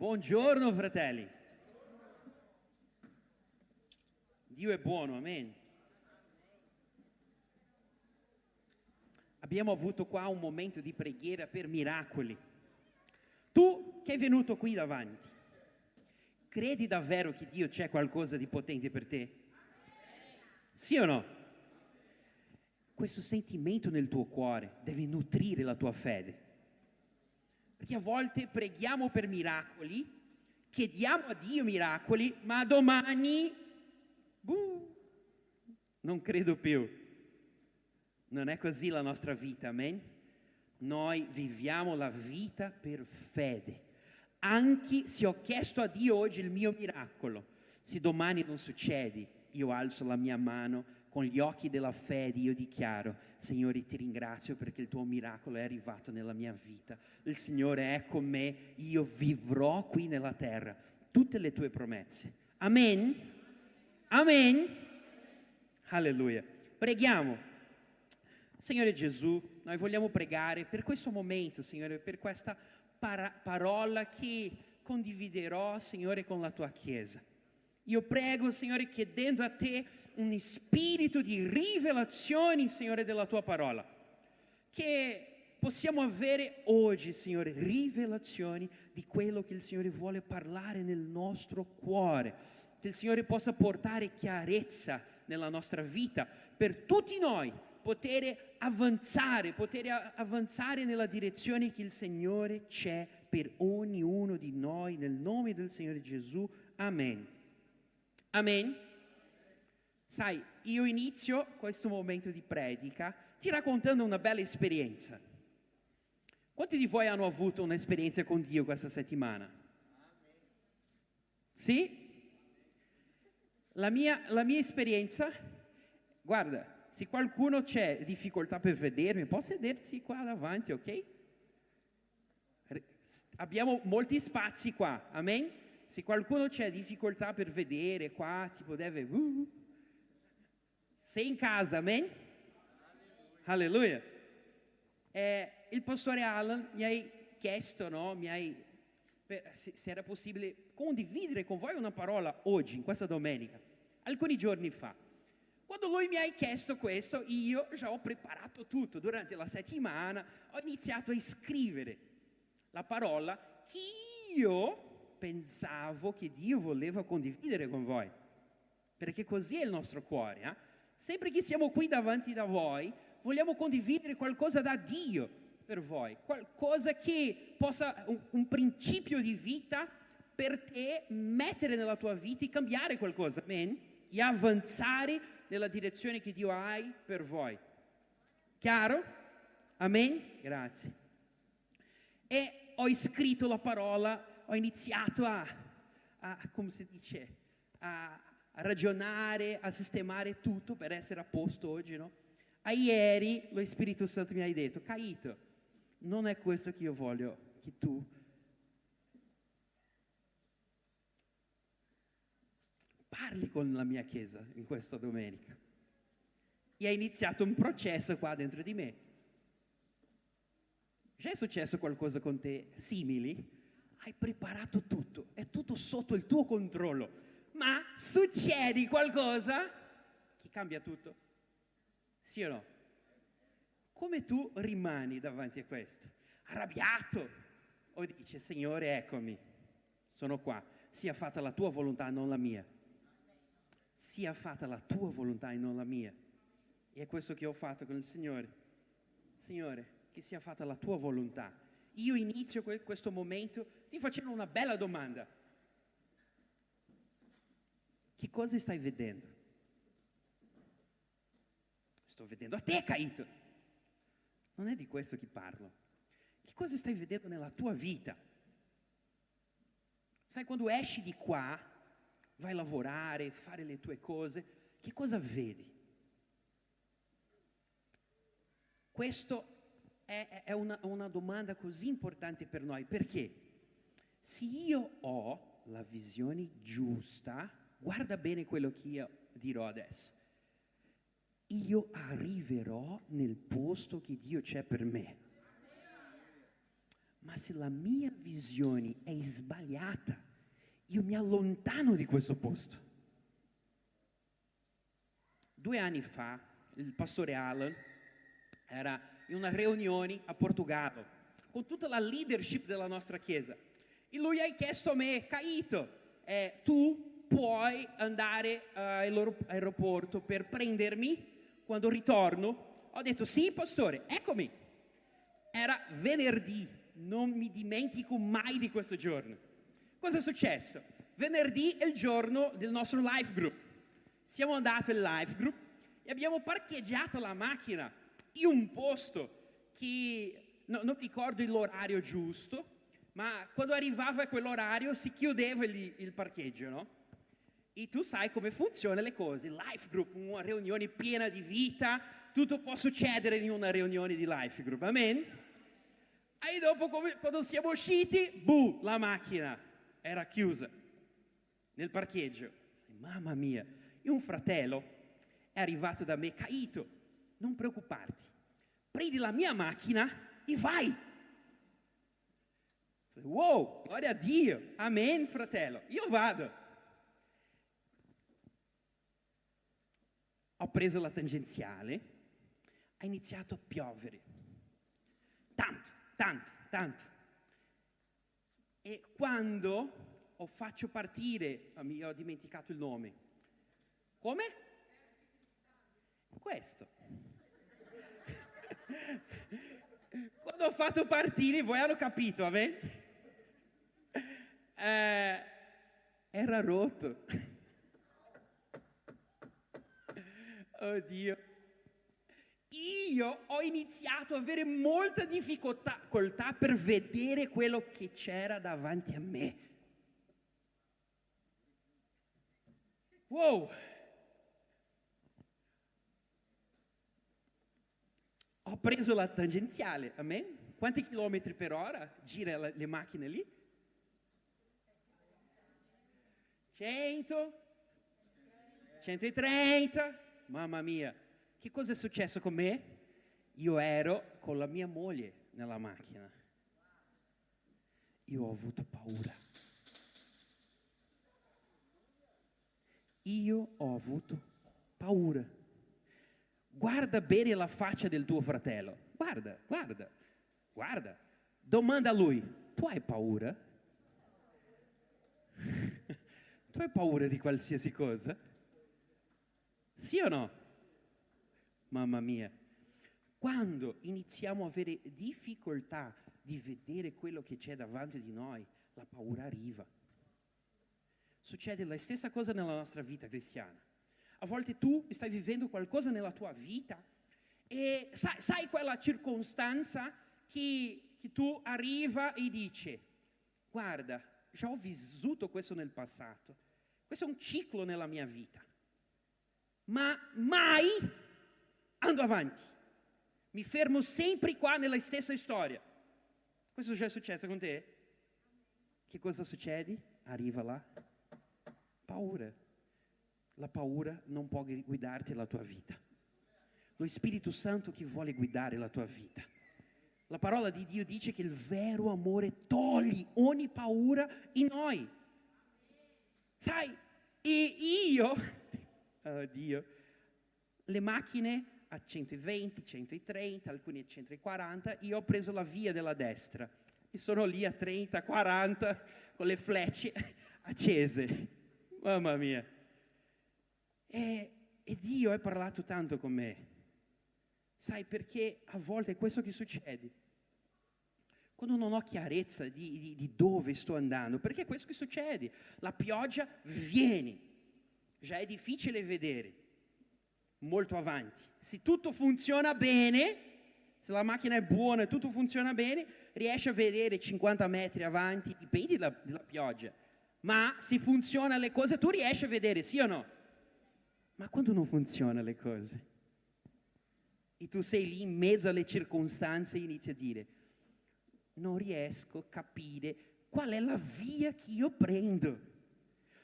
Buongiorno fratelli. Dio è buono, amen. Abbiamo avuto qua un momento di preghiera per miracoli. Tu che hai venuto qui davanti, credi davvero che Dio c'è qualcosa di potente per te? Sì o no? Questo sentimento nel tuo cuore deve nutrire la tua fede. Perché a volte preghiamo per miracoli, chiediamo a Dio miracoli, ma domani buh, non credo più. Non è così la nostra vita, amen? Noi viviamo la vita per fede. Anche se ho chiesto a Dio oggi il mio miracolo, se domani non succede, io alzo la mia mano con gli occhi della fede io dichiaro, Signore ti ringrazio perché il tuo miracolo è arrivato nella mia vita. Il Signore è con me, io vivrò qui nella terra. Tutte le tue promesse. Amen. Amen. Alleluia. Preghiamo. Signore Gesù, noi vogliamo pregare per questo momento, Signore, per questa para- parola che condividerò, Signore, con la tua Chiesa. Io prego, Signore, chiedendo a te un spirito di rivelazioni, Signore, della tua parola, che possiamo avere oggi, Signore, rivelazioni di quello che il Signore vuole parlare nel nostro cuore, che il Signore possa portare chiarezza nella nostra vita per tutti noi, poter avanzare, poter avanzare nella direzione che il Signore c'è per ognuno di noi, nel nome del Signore Gesù. Amen. Amen. Sai, io inizio questo momento di predica ti raccontando una bella esperienza. Quanti di voi hanno avuto un'esperienza con Dio questa settimana? Sì? La mia, la mia esperienza, guarda, se qualcuno c'è difficoltà per vedermi, può sedersi qua davanti, ok? Abbiamo molti spazi qua, amen? Se qualcuno c'è difficoltà per vedere qua, tipo deve... Uh, sei in casa, amen? Alleluia. Eh, il pastore Alan mi ha chiesto, no? mi hai, per, se, se, era possibile condividere con voi una parola oggi, in questa domenica, alcuni giorni fa. Quando lui mi ha chiesto questo, io già ho preparato tutto. Durante la settimana ho iniziato a scrivere la parola che io pensavo che Dio voleva condividere con voi. Perché così è il nostro cuore. Eh? Sempre che siamo qui davanti da voi, vogliamo condividere qualcosa da Dio per voi, qualcosa che possa, un, un principio di vita per te mettere nella tua vita e cambiare qualcosa, amen? E avanzare nella direzione che Dio ha per voi. Chiaro? Amen? Grazie. E ho scritto la parola, ho iniziato a, a come si dice, a, a ragionare, a sistemare tutto per essere a posto oggi, no? A ieri lo Spirito Santo mi ha detto, Caito, non è questo che io voglio che tu parli con la mia Chiesa in questa domenica. E ha iniziato un processo qua dentro di me. Già è successo qualcosa con te simili? Hai preparato tutto, è tutto sotto il tuo controllo ma succede qualcosa che cambia tutto. Sì o no? Come tu rimani davanti a questo? Arrabbiato? O dice, Signore, eccomi, sono qua, sia fatta la tua volontà, non la mia. Sia fatta la tua volontà e non la mia. E è questo che ho fatto con il Signore. Signore, che sia fatta la tua volontà. Io inizio questo momento ti facendo una bella domanda. Che cosa stai vedendo? Sto vedendo a te, Caito. Non è di questo che parlo. Che cosa stai vedendo nella tua vita? Sai, quando esci di qua, vai a lavorare, fare le tue cose, che cosa vedi? Questa è, è una, una domanda così importante per noi, perché se io ho la visione giusta, guarda bene quello che io dirò adesso. Io arriverò nel posto che Dio c'è per me. Ma se la mia visione è sbagliata, io mi allontano di questo posto. Due anni fa il pastore Alan era in una riunione a Portogallo con tutta la leadership della nostra chiesa e lui ha chiesto a me, Caito, eh, tu puoi andare uh, all'aeroporto per prendermi quando ritorno? Ho detto sì, pastore, eccomi. Era venerdì, non mi dimentico mai di questo giorno. Cosa è successo? Venerdì è il giorno del nostro life group siamo andati al live group e abbiamo parcheggiato la macchina in un posto che no, non ricordo l'orario giusto, ma quando arrivava quell'orario si chiudeva il, il parcheggio, no? E tu sai come funzionano le cose, life group, una riunione piena di vita, tutto può succedere in una riunione di life group, amen? E dopo come, quando siamo usciti, buh, la macchina era chiusa nel parcheggio. Mamma mia, e un fratello è arrivato da me, Caito, non preoccuparti, prendi la mia macchina e vai. Wow, gloria a Dio, amen fratello, io vado. Ho preso la tangenziale, ha iniziato a piovere, tanto, tanto, tanto. E quando ho faccio partire, oh, ho dimenticato il nome, come? Questo. Quando ho fatto partire, voi hanno capito, amen? Eh, era rotto. Oddio. Io ho iniziato ad avere molta difficoltà per vedere quello che c'era davanti a me. Wow. Ho preso la tangenziale, amen? Quanti chilometri per ora gira la, le macchine lì? 100? 130? Mamma mia, che cosa è successo con me? Io ero con la mia moglie nella macchina. Io ho avuto paura. Io ho avuto paura. Guarda bene la faccia del tuo fratello. Guarda, guarda, guarda. Domanda a lui, tu hai paura? tu hai paura di qualsiasi cosa? Sì o no? Mamma mia. Quando iniziamo a avere difficoltà di vedere quello che c'è davanti di noi, la paura arriva. Succede la stessa cosa nella nostra vita cristiana. A volte tu stai vivendo qualcosa nella tua vita e sai, sai quella circostanza che, che tu arriva e dici, guarda, già ho vissuto questo nel passato, questo è un ciclo nella mia vita, ma mai ando avanti, mi fermo sempre qua nella stessa storia. Questo già è successo con te? Che cosa succede? Arriva là, paura la paura non può guidarti la tua vita. Lo Spirito Santo che vuole guidare la tua vita. La parola di Dio dice che il vero amore toglie ogni paura in noi. Sai, e io, oh Dio, le macchine a 120, 130, alcune a 140, io ho preso la via della destra e sono lì a 30, 40 con le flecce accese. Mamma mia. E, e Dio ha parlato tanto con me. Sai perché a volte è questo che succede? Quando non ho chiarezza di, di, di dove sto andando, perché è questo che succede. La pioggia viene, già è difficile vedere molto avanti. Se tutto funziona bene, se la macchina è buona e tutto funziona bene, riesci a vedere 50 metri avanti, dipende dalla, dalla pioggia. Ma se funzionano le cose, tu riesci a vedere, sì o no? Ma quando non funzionano le cose? E tu sei lì in mezzo alle circostanze e inizi a dire, non riesco a capire qual è la via che io prendo.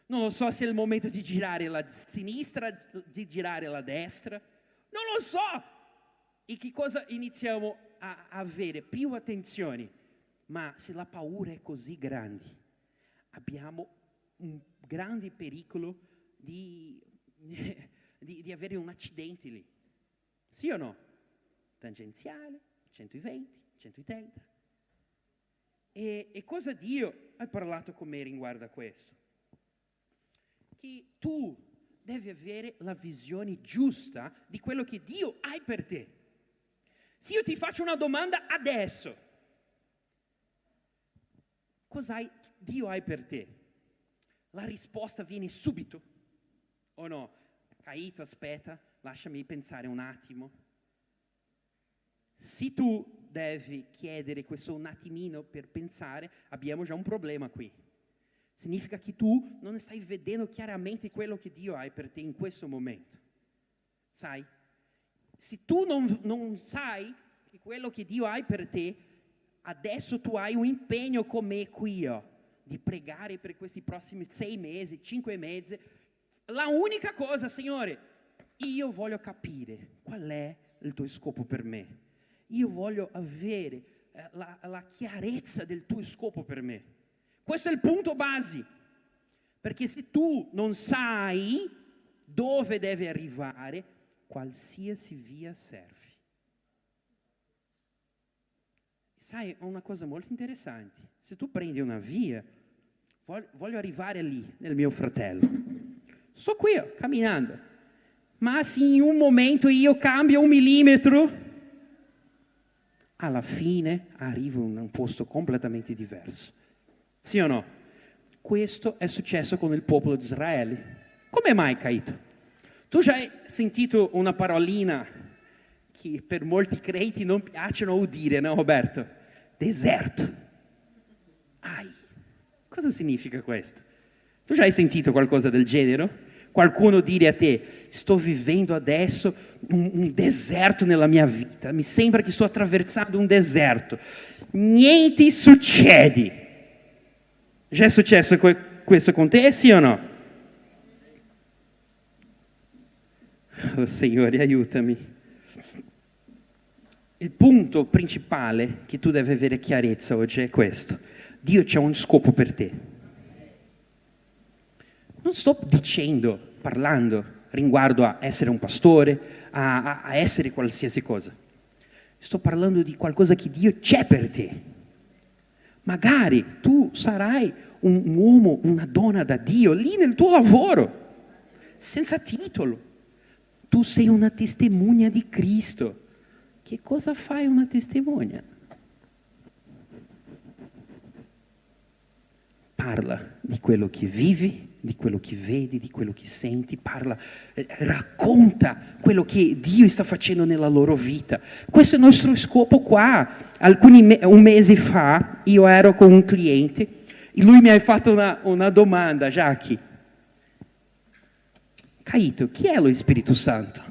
Non lo so se è il momento di girare alla sinistra, di girare alla destra. Non lo so. E che cosa iniziamo a avere? Più attenzione. Ma se la paura è così grande, abbiamo un grande pericolo di, di, di avere un accidente lì. Sì o no? Tangenziale, 120, 130. E, e cosa Dio ha parlato con me riguardo a questo? Che tu devi avere la visione giusta di quello che Dio ha per te. Se io ti faccio una domanda adesso, cosa Dio ha per te? La risposta viene subito o no? Caito, aspetta, lasciami pensare un attimo. Se tu devi chiedere questo un attimino per pensare, abbiamo già un problema qui. Significa che tu non stai vedendo chiaramente quello che Dio ha per te in questo momento. Sai? Se tu non, non sai che quello che Dio ha per te, adesso tu hai un impegno con me qui, ó, di pregare per questi prossimi sei mesi, cinque mesi. La unica cosa, Signore, io voglio capire qual è il tuo scopo per me. Io voglio avere eh, la, la chiarezza del tuo scopo per me. Questo è il punto base. Perché se tu non sai dove deve arrivare, qualsiasi via serve. Sai, una cosa molto interessante. Se tu prendi una via, voglio arrivare lì, nel mio fratello. Sto qui, camminando. Ma se in un momento io cambio un millimetro, alla fine arrivo in un posto completamente diverso. Sì o no? Questo è successo con il popolo di Israele. Come mai, Caito? Tu già hai sentito una parolina che per molti crenti non piacciono udire, no Roberto? Deserto. Ai, cosa significa questo? Tu già hai sentito qualcosa del genere? Qualcuno dire a te, sto vivendo adesso un, un, deserto nella mia vita, mi sembra che sto attraversando un deserto, niente succede. Già è successo questo con te, sì o no? Oh Signore, aiutami. Il punto principale che tu devi avere chiarezza oggi è questo. Dio c'ha un scopo per te. Non sto dicendo, parlando riguardo a essere un pastore, a, a, essere qualsiasi cosa. Sto parlando di qualcosa che Dio c'è per te. Magari tu sarai un uomo, una donna da Dio lì nel tuo lavoro, senza titolo. Tu sei una testimonia di Cristo. Che cosa fai una testimonia? Parla di quello che vivi, di quello che vedi, di quello che senti, parla, eh, racconta quello che Dio sta facendo nella loro vita. Questo è il nostro scopo qua. Alcuni me- un mese fa io ero con un cliente e lui mi ha fatto una, una domanda, Jackie. Caito, chi è lo Spirito Santo?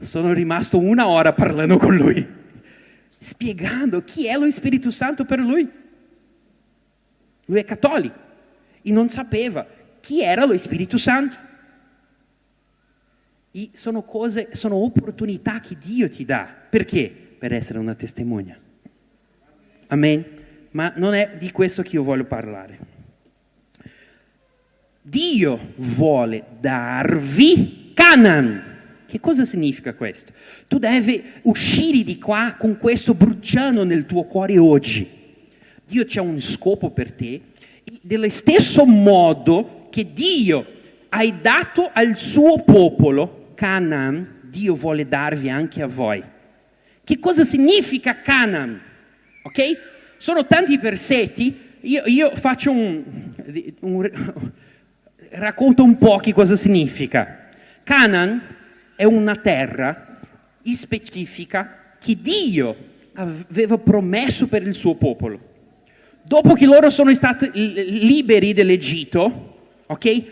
Sono rimasto una ora parlando con lui, spiegando chi è lo Spirito Santo per lui. Lui è cattolico e non sapeva chi era lo Spirito Santo. E sono cose, sono opportunità che Dio ti dà. Perché? Per essere una testimonia. Amen. Ma non è di questo che io voglio parlare. Dio vuole darvi Canaan. Che cosa significa questo? Tu devi uscire di qua con questo bruciando nel tuo cuore oggi. Dio c'ha un scopo per te. Dello stesso modo che Dio ha dato al suo popolo, Canaan, Dio vuole darvi anche a voi. Che cosa significa Canaan? Ok? Sono tanti versetti, io, io faccio un, un, racconto un po' che cosa significa. Canaan è una terra specifica che Dio aveva promesso per il suo popolo. Dopo che loro sono stati liberi dall'Egitto, ok?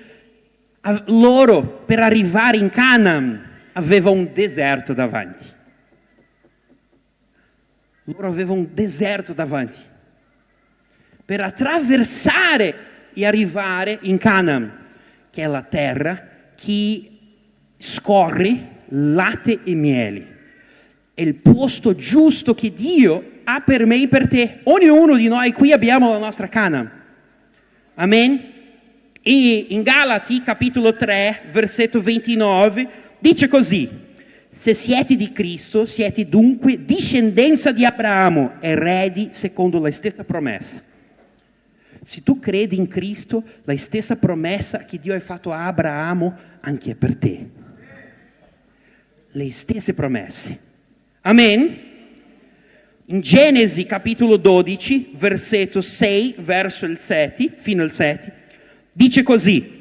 Loro per arrivare in Canaan avevano un deserto davanti. Loro avevano un deserto davanti. Per attraversare e arrivare in Canaan, che è la terra che scorre latte e miele. È il posto giusto che Dio ha per me e per te. Ognuno di noi qui abbiamo la nostra cana. Amen? E in Galati capitolo 3, versetto 29, dice così, se siete di Cristo, siete dunque discendenza di Abramo, eredi secondo la stessa promessa. Se tu credi in Cristo, la stessa promessa che Dio ha fatto a Abramo anche è per te. Le stesse promesse. Amen? In Genesi capitolo 12, versetto 6, verso il 7, fino al 7, dice così.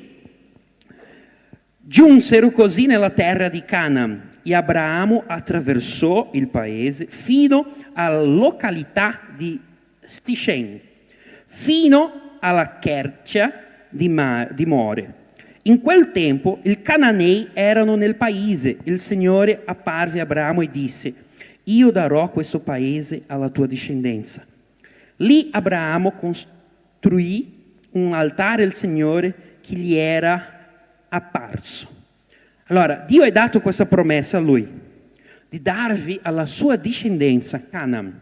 Giunsero così nella terra di Canaan e Abramo attraversò il paese fino alla località di Stishen, fino alla Kercia di, Ma- di More. In quel tempo i cananei erano nel paese. Il Signore apparve a Abramo e disse, io darò questo paese alla tua discendenza. Lì Abramo costruì un altare al Signore che gli era apparso. Allora, Dio ha dato questa promessa a lui, di darvi alla sua discendenza Canaan.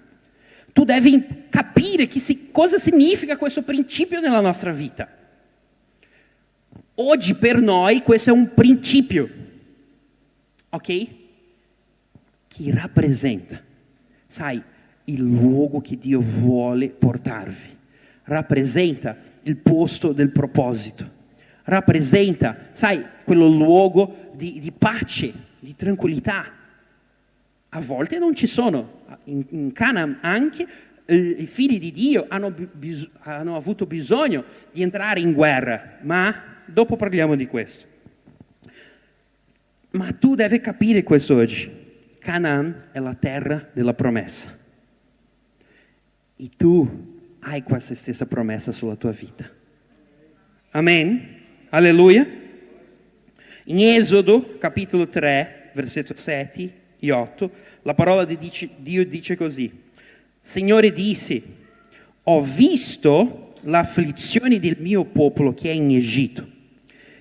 Tu devi capire si, cosa significa questo principio nella nostra vita. Oggi per noi questo è un principio, ok? Che rappresenta, sai, il luogo che Dio vuole portarvi, rappresenta il posto del proposito, rappresenta, sai, quello luogo di, di pace, di tranquillità. A volte non ci sono. In, in Canaan anche eh, i figli di Dio hanno, bis, hanno avuto bisogno di entrare in guerra, ma dopo parliamo di questo. Ma tu devi capire questo oggi. Canaan è la terra della promessa. E tu hai questa stessa promessa sulla tua vita. Amen? Alleluia. In Esodo capitolo 3, versetto 7 e 8, la parola di Dio dice così. Signore disse, ho visto l'afflizione del mio popolo che è in Egitto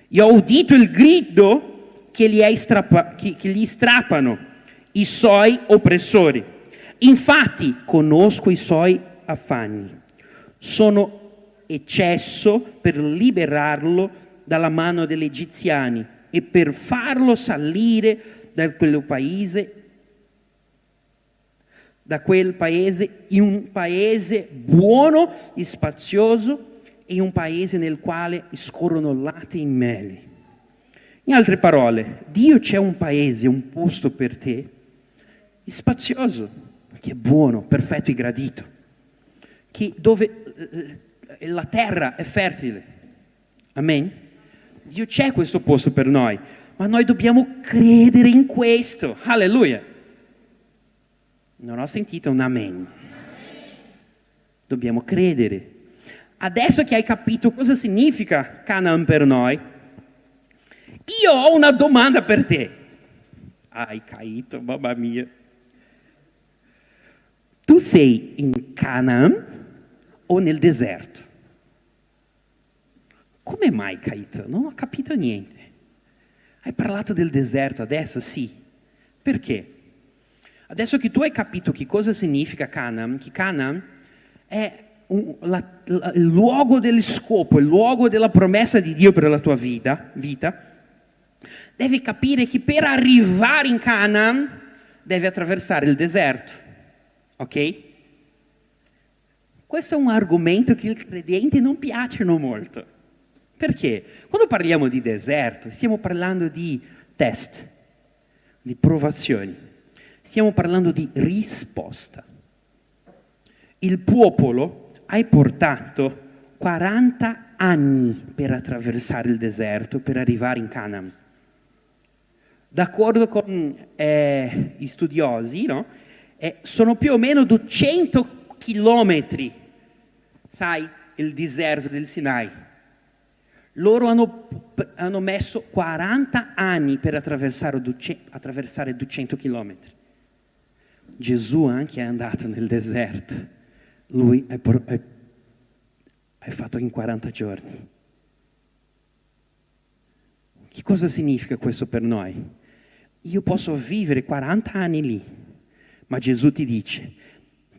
e ho udito il grido che gli, strappa, che, che gli strappano i suoi oppressori. Infatti conosco i suoi affanni. Sono eccesso per liberarlo dalla mano degli egiziani e per farlo salire da quel paese da quel paese in un paese buono e spazioso e un paese nel quale scorrono latte e mele. In altre parole, Dio c'è un paese, un posto per te, spazioso, che è buono, perfetto e gradito, che dove eh, la terra è fertile. Amen? Dio c'è questo posto per noi, ma noi dobbiamo credere in questo. Alleluia. Non ho sentito un amen. Dobbiamo credere. Adesso che hai capito cosa significa Canaan per noi, io ho una domanda per te. Hai caíto, mamma mia. Tu sei in Canaan o nel deserto? Come mai caíto? Non ho capito niente. Hai parlato del deserto adesso? Sì. Perché? Adesso che tu hai capito che cosa significa Canaan, che Canaan è un, la, la, il luogo del scopo, il luogo della promessa di Dio per la tua vita, vita, devi capire che per arrivare in Canaan devi attraversare il deserto. Ok? Questo è un argomento che i credenti non piacciono molto. Perché? Quando parliamo di deserto, stiamo parlando di test, di provazioni, stiamo parlando di risposta. Il popolo ha portato 40 anni per attraversare il deserto, per arrivare in Canaan. D'accordo con eh, gli studiosi, no? Eh, sono più o meno 200 chilometri, sai, il deserto del Sinai loro hanno, hanno messo 40 anni per attraversare, attraversare 200 chilometri. Gesù anche è andato nel deserto. Lui è, è, è fatto in 40 giorni. Che cosa significa questo per noi? Io posso vivere 40 anni lì, ma Gesù ti dice,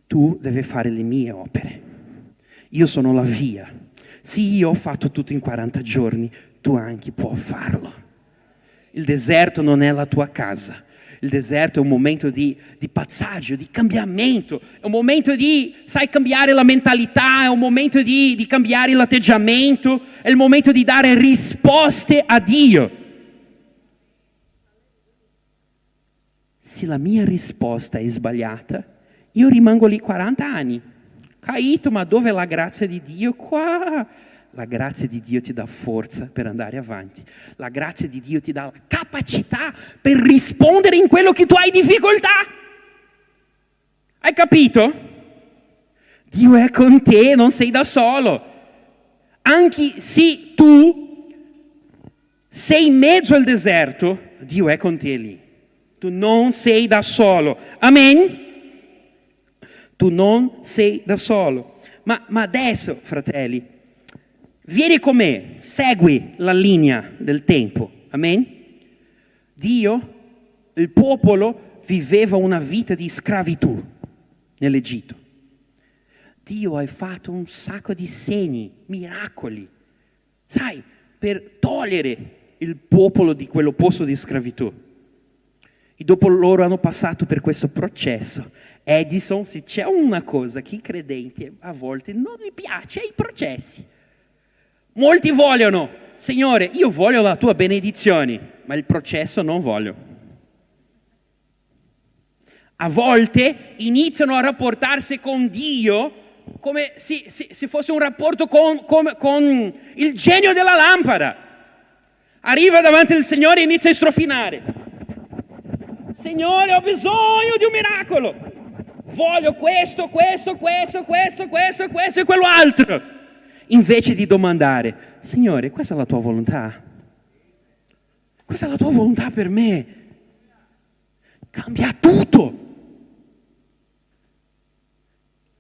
tu devi fare le mie opere. Io sono la via. Sì, io ho fatto tutto in 40 giorni, tu anche puoi farlo. Il deserto non è la tua casa. Il deserto è un momento di, di, passaggio, di cambiamento, è un momento di, sai, cambiare la mentalità, è un momento di, di cambiare l'atteggiamento, è il momento di dare risposte a Dio. Se la mia risposta è sbagliata, io rimango lì 40 anni. Caíto, ma dove è la grazia di Dio? Qua la grazia di Dio ti dà forza per andare avanti. La grazia di Dio ti dà la capacità per rispondere in quello che tu hai difficoltà. Hai capito? Dio è con te, non sei da solo. Anche se tu sei in mezzo al deserto, Dio è con te lì. Tu non sei da solo. Amen? Tu non sei da solo. Ma, ma adesso, fratelli, Vieni con me, segui la linea del tempo. Amen? Dio, il popolo viveva una vita di schiavitù nell'Egitto. Dio ha fatto un sacco di segni, miracoli, sai, per togliere il popolo di quello posto di schiavitù. E dopo loro hanno passato per questo processo. Edison, se c'è una cosa che i credenti a volte non gli piace, è i processi. Molti vogliono, Signore, io voglio la tua benedizione, ma il processo non voglio. A volte iniziano a rapportarsi con Dio come se, se, se fosse un rapporto con, con, con il genio della lampada. Arriva davanti al Signore e inizia a strofinare. Signore, ho bisogno di un miracolo. Voglio questo, questo, questo, questo, questo, questo e quello altro invece di domandare, Signore, questa è la tua volontà? Questa è la tua volontà per me? Cambia tutto.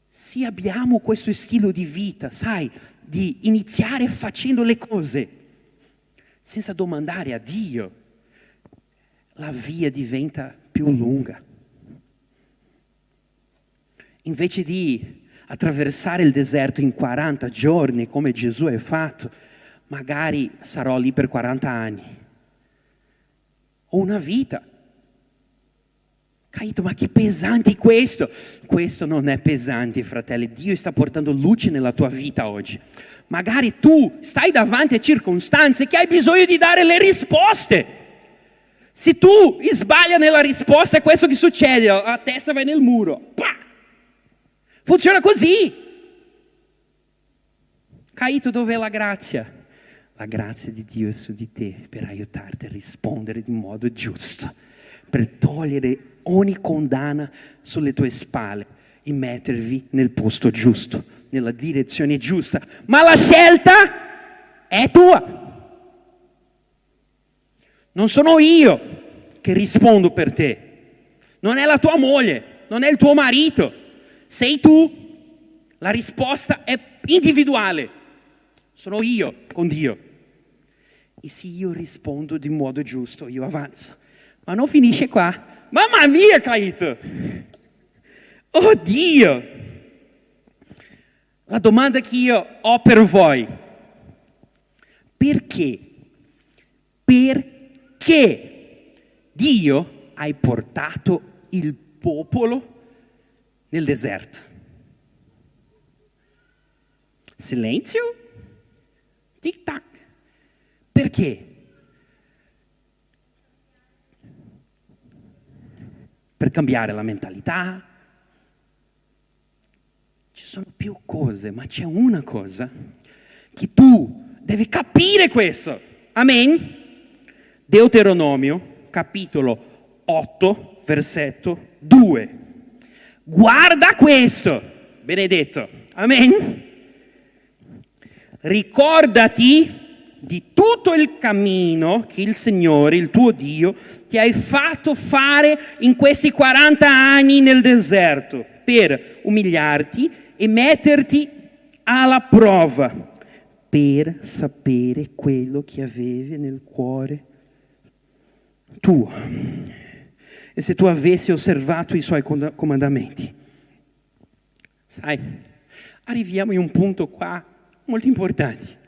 Se abbiamo questo stile di vita, sai, di iniziare facendo le cose senza domandare a Dio, la via diventa più lunga. Invece di attraversare il deserto in 40 giorni come Gesù ha fatto, magari sarò lì per 40 anni. O una vita. Caito, ma che pesante questo! Questo non è pesante, fratelli. Dio sta portando luce nella tua vita oggi. Magari tu stai davanti a circostanze che hai bisogno di dare le risposte. Se tu sbaglia nella risposta, è questo che succede, la testa va nel muro. Pah! Funziona così. Caíto dove è la grazia? La grazia di Dio è su di te per aiutarti a rispondere in modo giusto, per togliere ogni condanna sulle tue spalle e mettervi nel posto giusto, nella direzione giusta. Ma la scelta è tua. Non sono io che rispondo per te. Non è la tua moglie, non è il tuo marito sei tu, la risposta è individuale. Sono io con Dio. E se io rispondo di modo giusto, io avanzo. Ma non finisce qua. Mamma mia, Caito! Oh Dio! La domanda che io ho per voi. Perché? Perché Dio hai portato il popolo nel deserto. Silenzio? Tic tac. Perché? Per cambiare la mentalità. Ci sono più cose, ma c'è una cosa che tu devi capire questo. Amen? Deuteronomio, capitolo 8, versetto 2. Guarda questo, benedetto. Amen. Ricordati di tutto il cammino che il Signore, il tuo Dio, ti ha fatto fare in questi 40 anni nel deserto per umiliarti e metterti alla prova, per sapere quello che avevi nel cuore tuo e se tu avessi osservato i suoi comandamenti. Sai, arriviamo in un punto qua molto importante.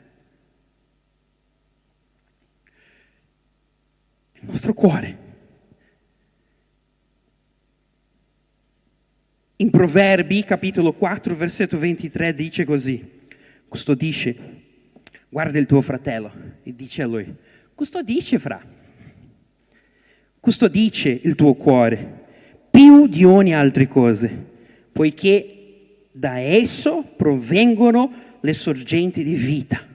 Il nostro cuore. In Proverbi, capitolo 4, versetto 23, dice così, custodisce, guarda il tuo fratello e dice a lui, custodisce fra, custodisce il tuo cuore più di ogni altra cosa, poiché da esso provengono le sorgenti di vita.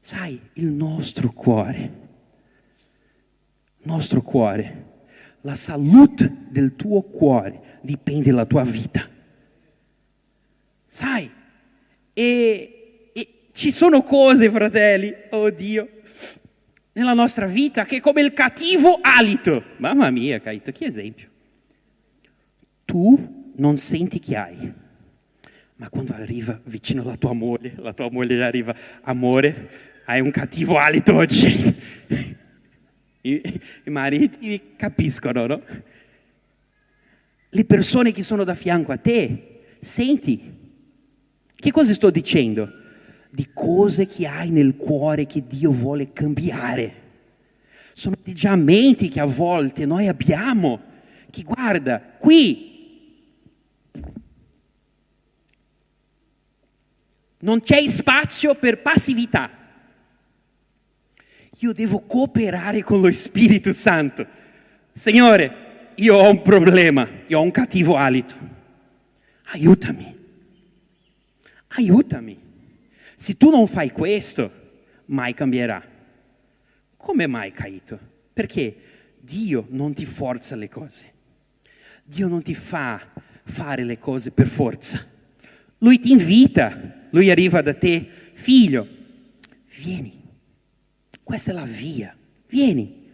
Sai, il nostro cuore, nostro cuore, la salute del tuo cuore dipende dalla tua vita. Sai, e, e ci sono cose, fratelli, oh Dio, nella nostra vita che è come il cattivo alito. Mamma mia, Caito, che esempio. Tu non senti che hai, ma quando arriva vicino alla tua moglie, la tua moglie arriva, amore, hai un cattivo alito oggi. I, I mariti capiscono, no? le persone che sono da fianco a te, senti, che cosa sto dicendo? Di cose che hai nel cuore che Dio vuole cambiare. Sono atteggiamenti che a volte noi abbiamo, che guarda, qui non c'è spazio per passività. Io devo cooperare con lo Spirito Santo. Signore, io ho un problema, io ho un cattivo alito. Aiutami. Aiutami. Se tu non fai questo, mai cambierà. Come mai, Caito? Perché Dio non ti forza le cose. Dio non ti fa fare le cose per forza. Lui ti invita, lui arriva da te, figlio, vieni. Questa è la via, vieni.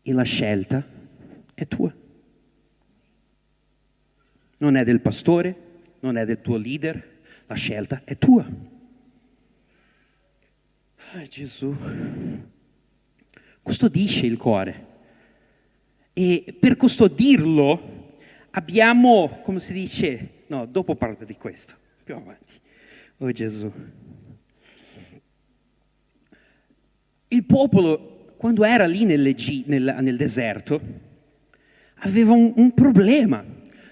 E la scelta è tua. Non è del pastore, non è del tuo leader, la scelta è tua. Ah, Gesù, custodisce il cuore. E per custodirlo abbiamo, come si dice, no, dopo parlo di questo, più avanti. Oh Gesù. Il popolo, quando era lì nel, nel, nel deserto, aveva un, un problema.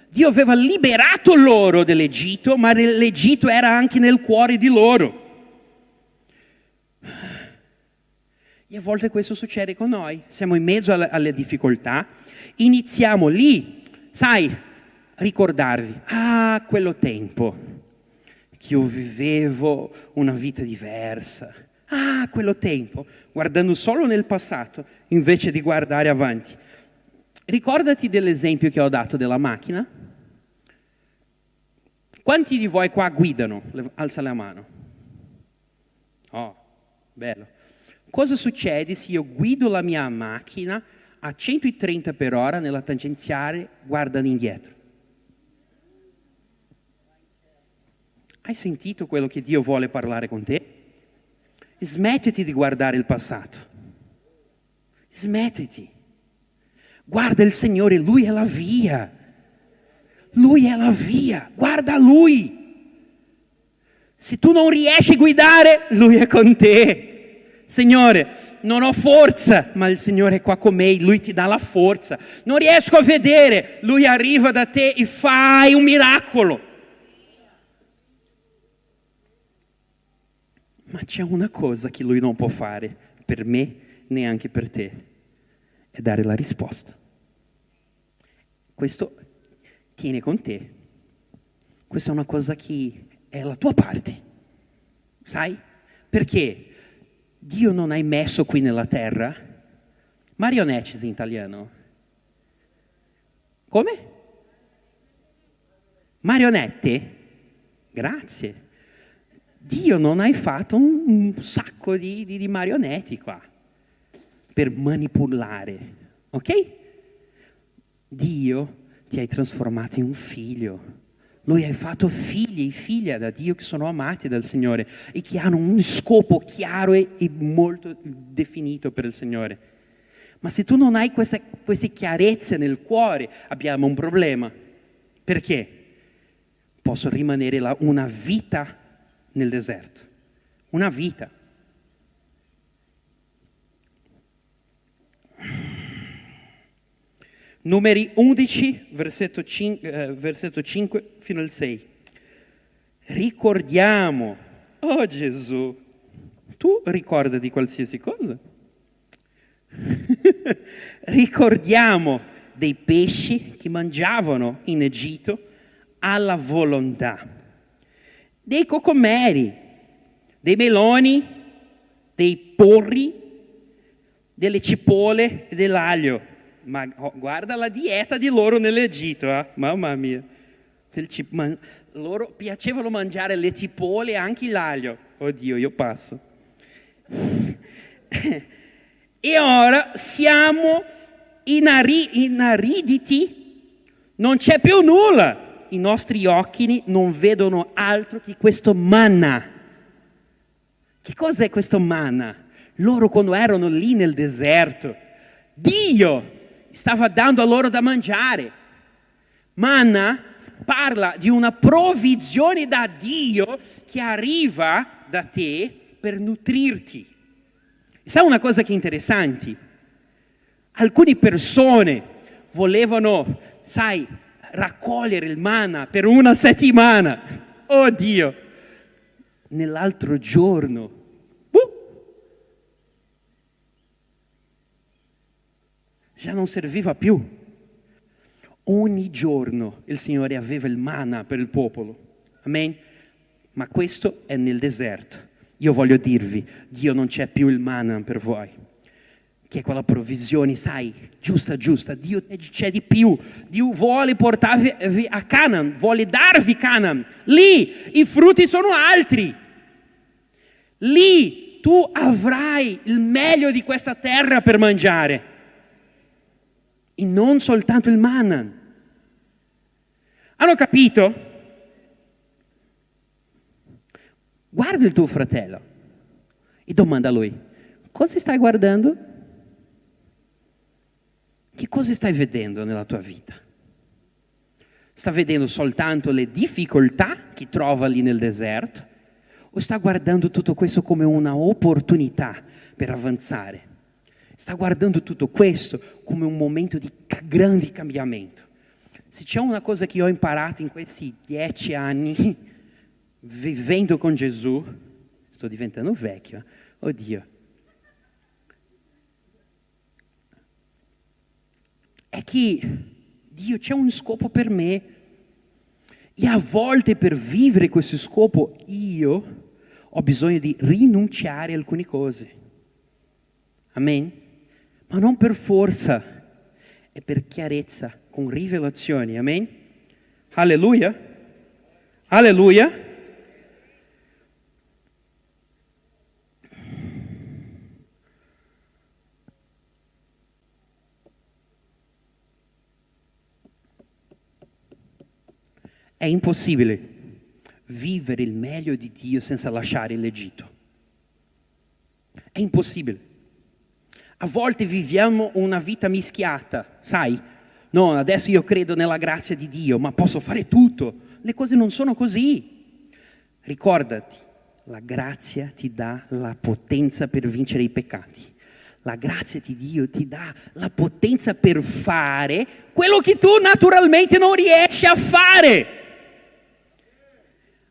Dio aveva liberato loro dall'Egitto, ma l'Egitto era anche nel cuore di loro. E a volte questo succede con noi. Siamo in mezzo alle, alle difficoltà, iniziamo lì, sai, ricordarvi, ah, quello tempo che io vivevo una vita diversa. Ah, quello tempo, guardando solo nel passato, invece di guardare avanti. Ricordati dell'esempio che ho dato della macchina. Quanti di voi qua guidano? Alza la mano. Oh, bello. Cosa succede se io guido la mia macchina a 130 per ora nella tangenziale guardando indietro? Hai sentito quello che Dio vuole parlare con te? Smettiti di guardare il passato. Smettiti. Guarda il Signore, Lui è la via. Lui è la via, guarda Lui. Se tu non riesci a guidare, Lui è con te. Signore, non ho forza, ma il Signore è qua con me, Lui ti dà la forza. Non riesco a vedere, Lui arriva da te e fai un miracolo. Ma c'è una cosa che Lui non può fare per me, neanche per te è dare la risposta. Questo tiene con te. Questa è una cosa che è la tua parte. Sai? Perché Dio non hai messo qui nella terra marionettes in italiano. Come? Marionette? Grazie. Dio non hai fatto un, un sacco di, di, di marionetti qua per manipolare, ok? Dio ti hai trasformato in un figlio. Lui hai fatto figli e figlie da Dio che sono amati dal Signore e che hanno un scopo chiaro e, molto definito per il Signore. Ma se tu non hai queste, queste chiarezze nel cuore, abbiamo un problema. Perché? posso rimanere là una vita nel deserto. Una vita. Numeri 11, versetto 5, eh, versetto 5 fino al 6. Ricordiamo, oh Gesù, tu ricorda di qualsiasi cosa. Ricordiamo dei pesci che mangiavano in Egitto alla volontà, dei cocomeri, dei meloni, dei porri, delle cipolle e dell'aglio ma oh, guarda la dieta di loro nell'Egitto, eh? mamma mia. Man, loro piacevano mangiare le cipolle e anche l'aglio. Oddio, io passo. e ora siamo inari- inariditi, non c'è più nulla. I nostri occhi non vedono altro che questo manna. Che cos'è questo manna? Loro quando erano lì nel deserto, Dio stava dando a loro da mangiare. Manna parla di una provvigione da Dio che arriva da te per nutrirti. Sai una cosa che è interessante? Alcune persone volevano, sai, raccogliere il manna per una settimana. Oh Dio! Nell'altro giorno già non serviva più. Ogni giorno il Signore aveva il manna per il popolo. Amen? Ma questo è nel deserto. Io voglio dirvi, Dio non c'è più il manna per voi. Che è quella provvisione, sai, giusta, giusta. Dio c'è di più. Dio vuole portarvi a Canaan, vuole darvi Canaan. Lì i frutti sono altri. Lì tu avrai il meglio di questa terra per mangiare e non soltanto il manna. Hanno capito? Guarda il tuo fratello e domanda a lui, cosa stai guardando? Che cosa stai vedendo nella tua vita? Sta vedendo soltanto le difficoltà che trova lì nel deserto o sta guardando tutto questo come un'opportunità per avanzare? Sta guardando tutto questo come un momento di grande cambiamento. Se c'è una cosa che ho imparato in questi dieci anni vivendo con Gesù, sto diventando vecchio, eh? oddio, è che Dio c'è un scopo per me e a volte per vivere questo scopo io ho bisogno di rinunciare a alcune cose. Amen? Ma non per forza, è per chiarezza, con rivelazioni. Amen? Alleluia. Alleluia. È impossibile vivere il meglio di Dio senza lasciare l'Egitto. È impossibile. A volte viviamo una vita mischiata, sai? No, adesso io credo nella grazia di Dio, ma posso fare tutto. Le cose non sono così. Ricordati, la grazia ti dà la potenza per vincere i peccati. La grazia di Dio ti dà la potenza per fare quello che tu naturalmente non riesci a fare.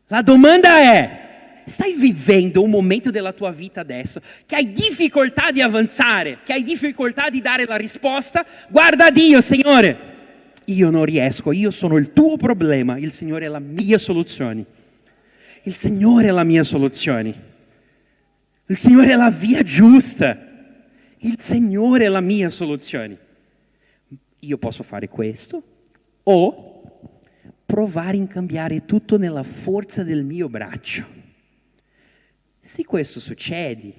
La domanda è, stai vivendo un momento della tua vita adesso che hai difficoltà di avanzare, che hai difficoltà di dare la risposta, guarda Dio, Signore. Io non riesco, io sono il tuo problema, il Signore è la mia soluzione. Il Signore è la mia soluzione. Il Signore è la via giusta. Il Signore è la mia soluzione. Io posso fare questo o provare a cambiare tutto nella forza del mio braccio. Se questo succede,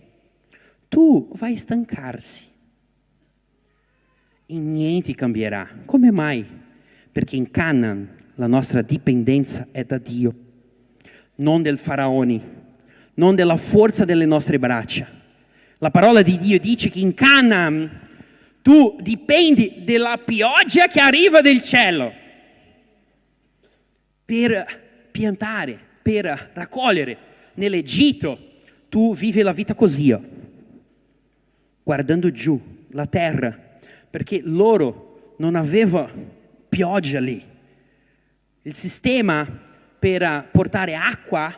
tu vai stancarsi e niente cambierà. Come mai? Perché in Canaan la nostra dipendenza è da Dio, non del faraone, non della forza delle nostre braccia. La parola di Dio dice che in Canaan tu dipendi dalla pioggia che arriva dal cielo per piantare, per raccogliere. Nell'Egitto tu vivi la vita così, oh, guardando giù la terra, perché loro non avevano pioggia lì. Il sistema per portare acqua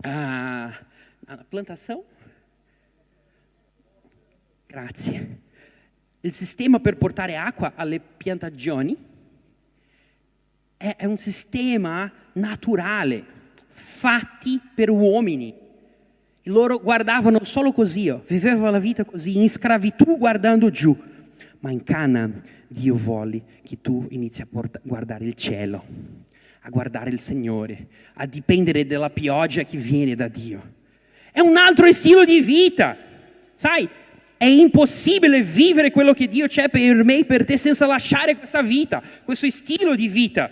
alla plantazione Grazie. Il sistema per portare acqua alle piantagioni è un sistema naturale, fatti per uomini. Loro guardavano solo così, oh, vivevano la vita così, in schiavitù guardando giù. Ma in Canaan Dio vuole che tu inizi a porta- guardare il cielo, a guardare il Signore, a dipendere dalla pioggia che viene da Dio. È un altro stile di vita. Sai, è impossibile vivere quello che Dio c'è per me e per te senza lasciare questa vita, questo stile di vita.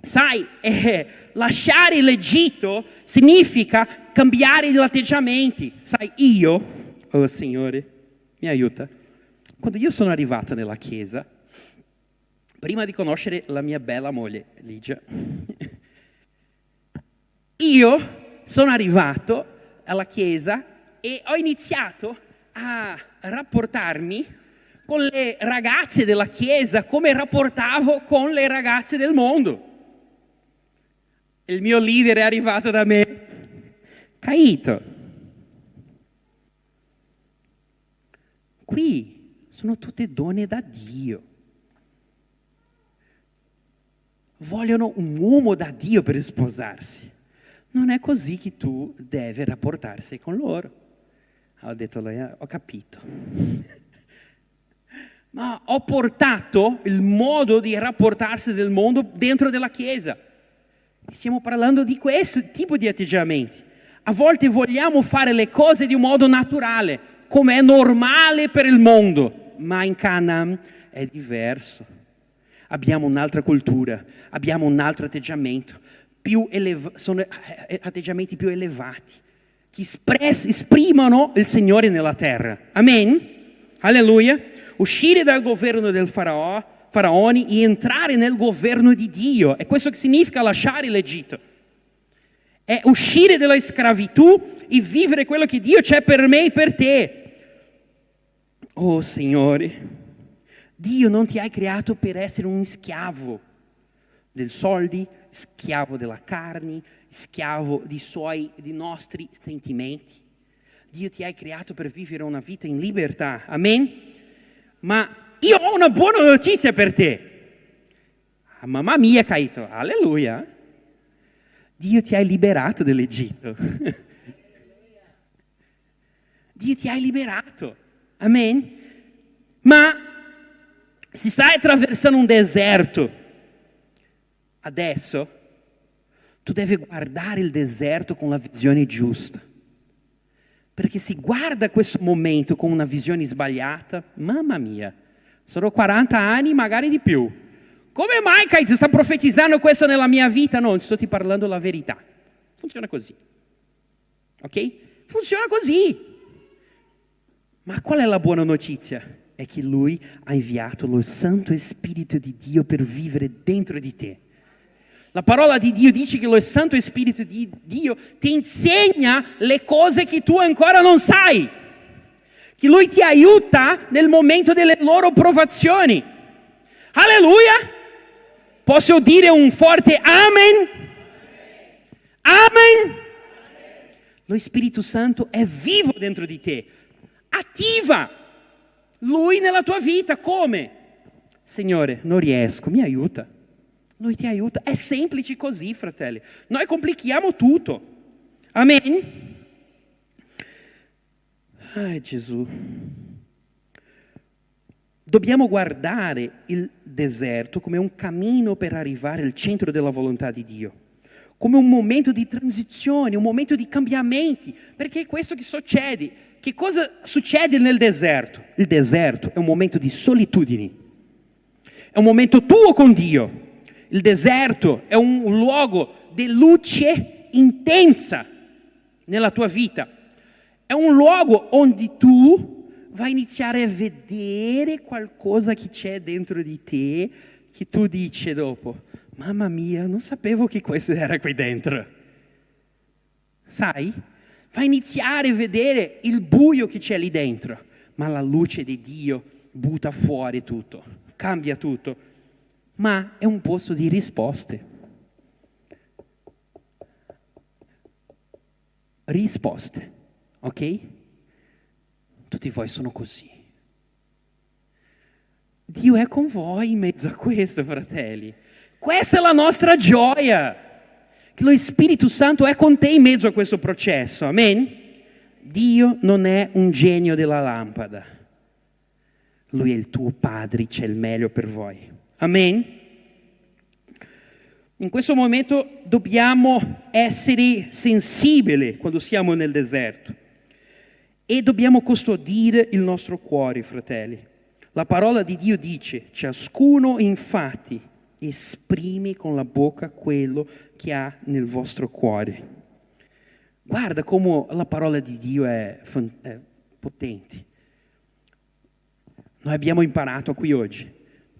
Sai, eh, lasciare l'Egitto significa cambiare gli atteggiamenti. Sai, io, oh Signore, mi aiuta. Quando io sono arrivata nella chiesa, prima di conoscere la mia bella moglie Ligia, io sono arrivato alla chiesa e ho iniziato a rapportarmi con le ragazze della chiesa come rapportavo con le ragazze del mondo. Il mio leader è arrivato da me, Caito. Qui sono tutte donne da Dio. Vogliono un uomo da Dio per sposarsi. Non è così che tu devi rapportarsi con loro. Ho detto ho capito. Ma ho portato il modo di rapportarsi del mondo dentro della Chiesa. Stiamo parlando di questo tipo di atteggiamenti. A volte vogliamo fare le cose di un modo naturale, come è normale per il mondo, ma in Canaan è diverso. Abbiamo un'altra cultura, abbiamo un altro atteggiamento, più eleva- sono eh, atteggiamenti più elevati che espress- esprimono il Signore nella terra. Amen? Alleluia. Uscire dal governo del faraò, faraoni e entrare nel governo di Dio. È questo che significa lasciare l'Egitto. È uscire dalla schiavitù e vivere quello che Dio c'è per me e per te. Oh Signore, Dio non ti ha creato per essere un schiavo del soldi, schiavo della carne, schiavo di suoi, di nostri sentimenti. Dio ti ha creato per vivere una vita in libertà. Amen? Ma io ho una buona notizia per te. Ah, mamma mia, Caito, alleluia. Dio ti ha liberato dall'Egitto. Dio ti ha liberato. Amen? Ma se stai attraversando un deserto adesso, tu devi guardare il deserto con la visione giusta. Perché se guarda questo momento con una visione sbagliata, mamma mia, sono 40 anni, magari di più. Come mai, ti sta profetizzando questo nella mia vita? No, sto ti parlando la verità. Funziona così. Ok? Funziona così. Ma qual è la buona notizia? È che Lui ha inviato lo Santo Spirito di Dio per vivere dentro di te. La parola di Dio dice che lo Santo Spirito di Dio ti insegna le cose che tu ancora non sai, che Lui ti aiuta nel momento delle loro provazioni. Alleluia! Posso dire un forte amen? Amen! Lo Spirito Santo è vivo dentro di te, attiva Lui nella tua vita come? Signore, non riesco, mi aiuta. Lui ti aiuta. È semplice così, fratelli. Noi complichiamo tutto. Amen? Ai Gesù. Dobbiamo guardare il deserto come un cammino per arrivare al centro della volontà di Dio, come un momento di transizione, un momento di cambiamenti, perché è questo che succede. Che cosa succede nel deserto? Il deserto è un momento di solitudine, è un momento tuo con Dio il deserto è un luogo di luce intensa nella tua vita. È un luogo onde tu vai iniziare a vedere qualcosa che c'è dentro di te che tu dici dopo, mamma mia, non sapevo che questo era qui dentro. Sai? Va a iniziare a vedere il buio che c'è lì dentro, ma la luce di Dio butta fuori tutto, cambia tutto, ma è un posto di risposte. Risposte, ok? Tutti voi sono così. Dio è con voi in mezzo a questo, fratelli. Questa è la nostra gioia, che lo Spirito Santo è con te in mezzo a questo processo. Amen? Dio non è un genio della lampada. Lui è il tuo padre, c'è il meglio per voi. Amen? In questo momento dobbiamo essere sensibili quando siamo nel deserto e dobbiamo custodire il nostro cuore, fratelli. La parola di Dio dice, ciascuno infatti esprime con la bocca quello che ha nel vostro cuore. Guarda come la parola di Dio è, è potente. Noi abbiamo imparato qui oggi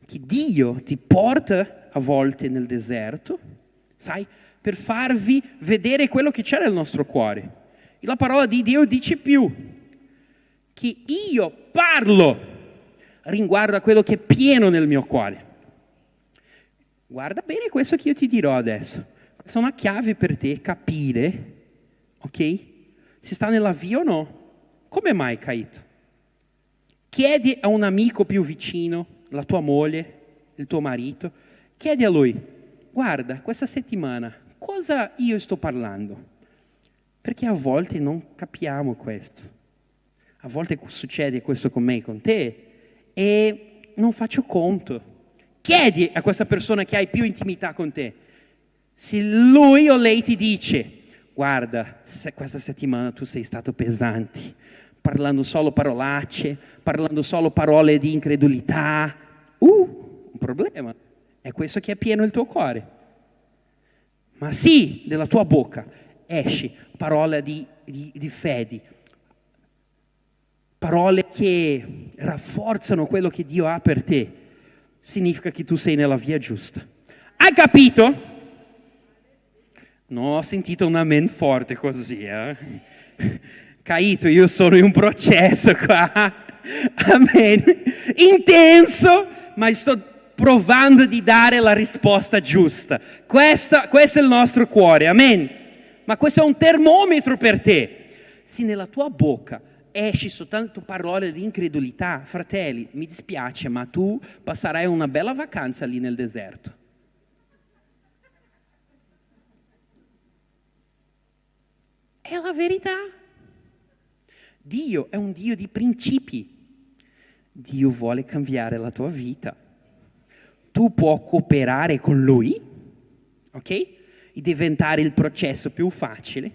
che Dio ti porta a volte nel deserto, sai, per farvi vedere quello che c'è nel nostro cuore. E la parola di Dio dice più, che io parlo riguardo a quello che è pieno nel mio cuore. Guarda bene questo che io ti dirò adesso. Questa è una chiave per te capire, ok? Se sta nella via o no. Come mai caito? Chiedi a un amico più vicino, la tua moglie, il tuo marito, chiedi a lui, guarda, questa settimana cosa io sto parlando? Perché a volte non capiamo questo. A volte succede questo con me e con te e non faccio conto. Chiedi a questa persona che hai più intimità con te. Se lui o lei ti dice, guarda, se questa settimana tu sei stato pesante, parlando solo parolacce, parlando solo parole di incredulità, uh, un problema. È questo che è pieno il tuo cuore. Ma sì, dalla tua bocca esce parola di, di, di fede, parole che rafforzano quello che Dio ha per te significa che tu sei nella via giusta. Hai capito? Non ho sentito un amen forte così. Eh? Caito, io sono in un processo qua. Amen. Intenso, ma sto provando di dare la risposta giusta. Questa, questo è il nostro cuore. Amen. Ma questo è un termometro per te. Se nella tua bocca esci soltanto parole di incredulità, fratelli, mi dispiace, ma tu passerai una bella vacanza lì nel deserto. È la verità. Dio è un Dio di principi. Dio vuole cambiare la tua vita. Tu puoi cooperare con Lui, ok? E diventare il processo più facile,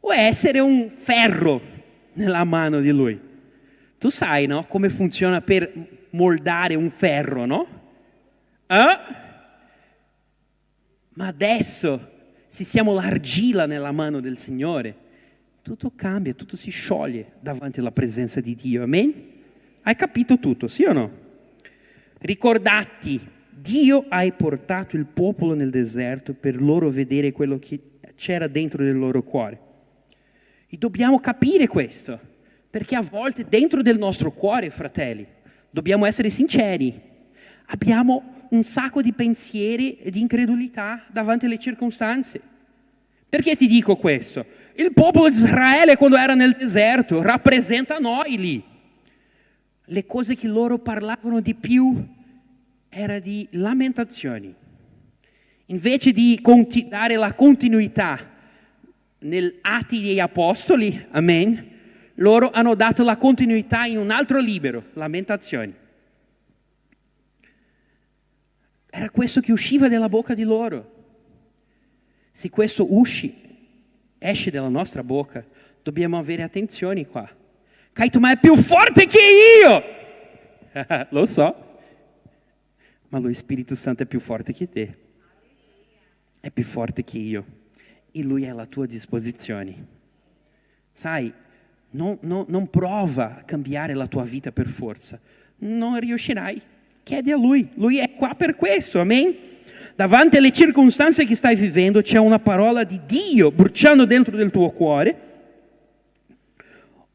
o essere un ferro nella mano di lui. Tu sai, no? Come funziona per moldare un ferro, no? Eh? Ma adesso, se siamo l'argilla nella mano del Signore, tutto cambia, tutto si scioglie davanti alla presenza di Dio. Amen? Hai capito tutto, sì o no? Ricordati, Dio ha portato il popolo nel deserto per loro vedere quello che c'era dentro del loro cuore. E dobbiamo capire questo, perché a volte dentro del nostro cuore, fratelli, dobbiamo essere sinceri, abbiamo un sacco di pensieri e di incredulità davanti alle circostanze. Perché ti dico questo? Il popolo di Israele quando era nel deserto rappresenta noi lì. Le cose che loro parlavano di più erano di lamentazioni. Invece di dare la continuità nel Atti degli Apostoli, amen, loro hanno dato la continuità in un altro libro, Lamentazioni. Era questo che usciva dalla bocca di loro. Se questo usci, esce dalla nostra bocca, dobbiamo avere attenzione qua. Caito, ma è più forte che io! Lo so, ma lo Spirito Santo è più forte che te. È più forte che io e Lui è alla tua disposizione. Sai, non, non, non prova a cambiare la tua vita per forza, non riuscirai. Chiedi a Lui, Lui è qua per questo, amen? Davanti alle circostanze che stai vivendo c'è una parola di Dio bruciando dentro del tuo cuore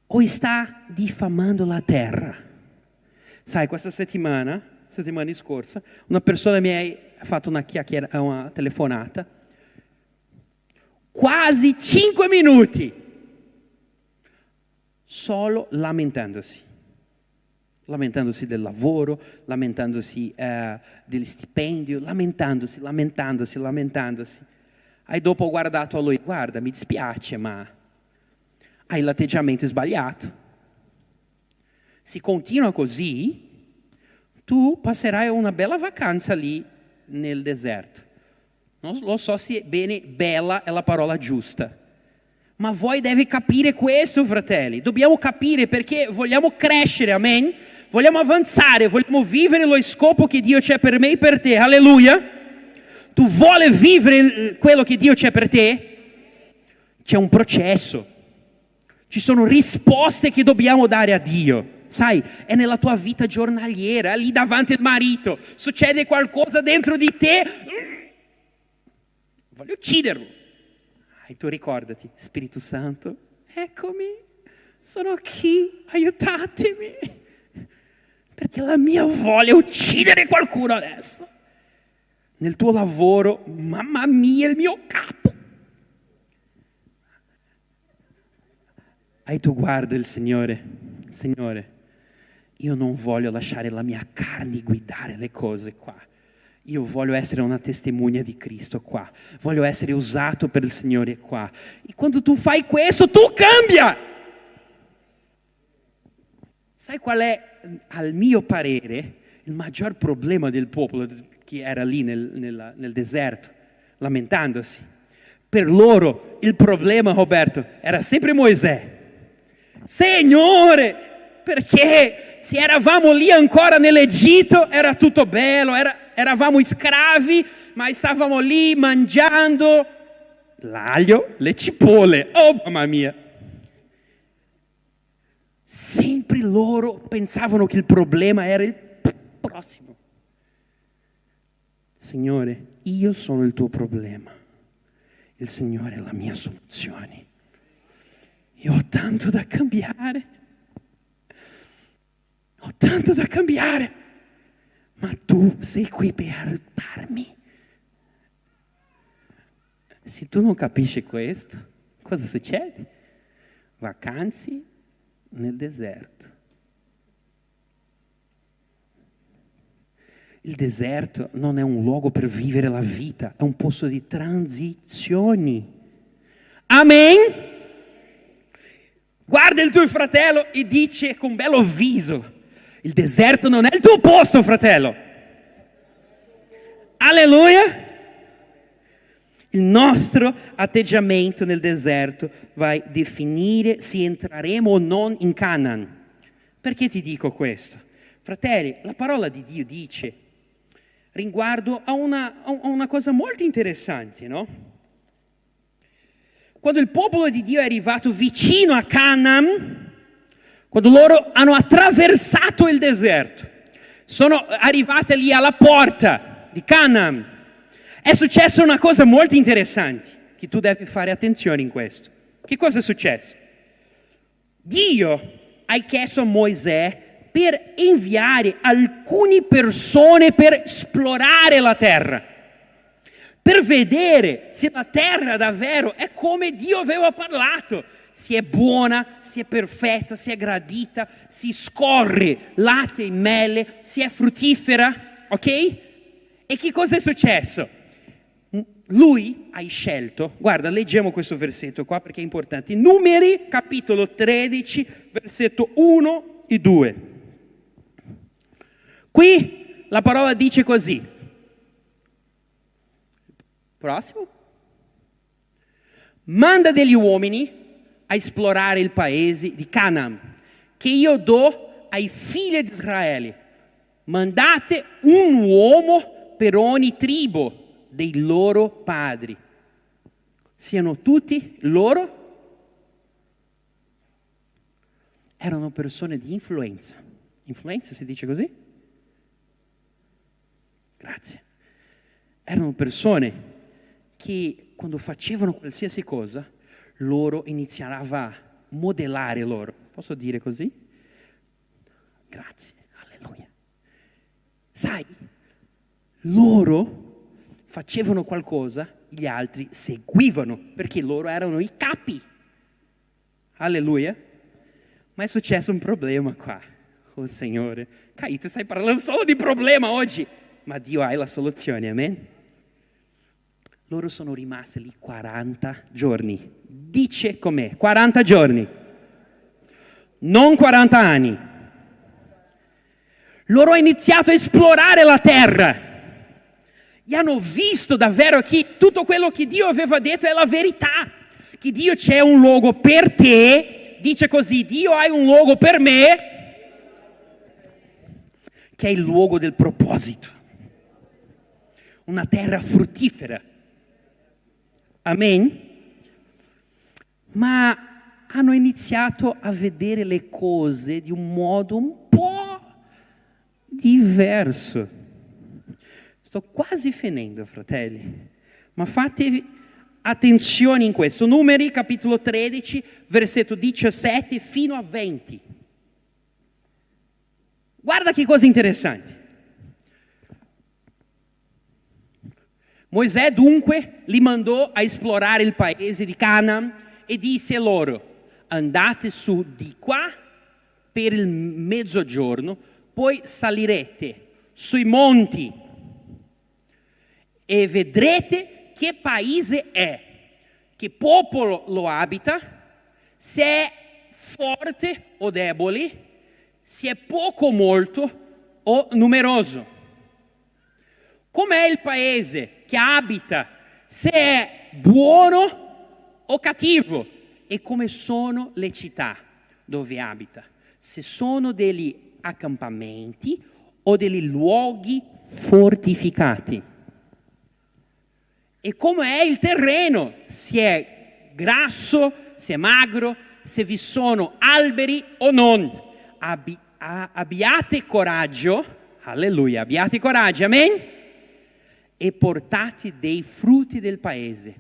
o sta diffamando la terra? Sai, questa settimana, settimana scorsa, una persona mi ha fatto una una telefonata, quasi cinque minuti, solo lamentandosi lamentandosi del lavoro, lamentandosi eh, del stipendio, lamentandosi, lamentandosi, lamentandosi. Hai dopo guardato a lui, guarda, mi dispiace, ma hai l'atteggiamento sbagliato. Se continua così, tu passerai una bella vacanza lì nel deserto. Non lo so se bene bella è la parola giusta. Ma voi devi capire questo, fratelli. Dobbiamo capire perché vogliamo crescere, amen? Vogliamo avanzare, vogliamo vivere lo scopo che Dio c'è per me e per te. Alleluia. Tu vuoi vivere quello che Dio c'è per te? C'è un processo. Ci sono risposte che dobbiamo dare a Dio. Sai, è nella tua vita giornaliera, lì davanti al marito, succede qualcosa dentro di te, voglio ucciderlo. E tu ricordati, Spirito Santo, eccomi, sono qui, aiutatemi, perché la mia voglia è uccidere qualcuno adesso. Nel tuo lavoro, mamma mia, il mio capo. E tu guarda il Signore, Signore, io non voglio lasciare la mia carne guidare le cose qua. Io voglio essere una testimonianza di Cristo qua, voglio essere usato per il Signore qua. E quando tu fai questo, tu cambia. Sai qual è, al mio parere, il maggior problema del popolo che era lì nel, nel, nel deserto, lamentandosi? Per loro il problema, Roberto, era sempre Mosè. Signore, perché se eravamo lì ancora nell'Egitto era tutto bello, era, eravamo schiavi, ma stavamo lì mangiando l'aglio, le cipolle. Oh mamma mia! Sempre loro pensavano che il problema era il prossimo. Signore, io sono il tuo problema, il Signore è la mia soluzione. Io ho tanto da cambiare. Ho tanto da cambiare. Ma tu sei qui per aiutarmi. Se tu non capisci questo, cosa succede? Vacanze nel deserto. Il deserto non è un luogo per vivere la vita, è un posto di transizioni. Amen? Guarda il tuo fratello e dice con bello viso, il deserto non è il tuo posto, fratello. Alleluia. Il nostro atteggiamento nel deserto vai definire se entreremo o non in Canaan. Perché ti dico questo? Fratelli, la parola di Dio dice riguardo a una, a una cosa molto interessante, no? Quando il popolo di Dio è arrivato vicino a Canaan, quando loro hanno attraversato il deserto, sono arrivate lì alla porta di Canaan, è successa una cosa molto interessante, che tu devi fare attenzione in questo. Che cosa è successo? Dio ha chiesto a Mosè per inviare alcune persone per esplorare la terra per vedere se la terra davvero è come Dio aveva parlato, se è buona, se è perfetta, se è gradita, se scorre latte e mele, se è fruttifera, ok? E che cosa è successo? Lui ha scelto, guarda, leggiamo questo versetto qua perché è importante. Numeri, capitolo 13, versetto 1 e 2. Qui la parola dice così. Próximo. Manda degli uomini a esplorare il paese di Canaan, che io do ai figli di Israele. Mandate un uomo per ogni tribo dei loro padri. Siano tutti loro erano persone di influenza. Influenza si dice così? Grazie erano persone che quando facevano qualsiasi cosa, loro iniziavano a modellare loro. Posso dire così? Grazie, alleluia. Sai, loro facevano qualcosa, gli altri seguivano, perché loro erano i capi. Alleluia. Ma è successo un problema qua. Oh Signore, Caio, stai parlando solo di problema oggi, ma Dio ha la soluzione, amen? Loro sono rimasti lì 40 giorni. Dice com'è, 40 giorni, non 40 anni. Loro hanno iniziato a esplorare la terra e hanno visto davvero che tutto quello che Dio aveva detto è la verità, che Dio c'è un luogo per te, dice così, Dio ha un luogo per me, che è il luogo del proposito, una terra fruttifera. Amen? Ma hanno iniziato a vedere le cose di un modo un po' diverso. Sto quasi finendo, fratelli, ma fate attenzione in questo. Numeri capitolo 13, versetto 17 fino a 20. Guarda che cosa interessante. Moisè dunque li mandò a esplorare il paese di Canaan e disse loro, andate su di qua per il mezzogiorno, poi salirete sui monti e vedrete che paese è, che popolo lo abita, se è forte o debole, se è poco o molto o numeroso. Com'è il paese che abita, se è buono o cattivo? E come sono le città dove abita, se sono degli accampamenti o degli luoghi fortificati? E come è il terreno, se è grasso, se è magro, se vi sono alberi o non. Abbi, abbiate coraggio, alleluia, abbiate coraggio, amen? E portate dei frutti del paese.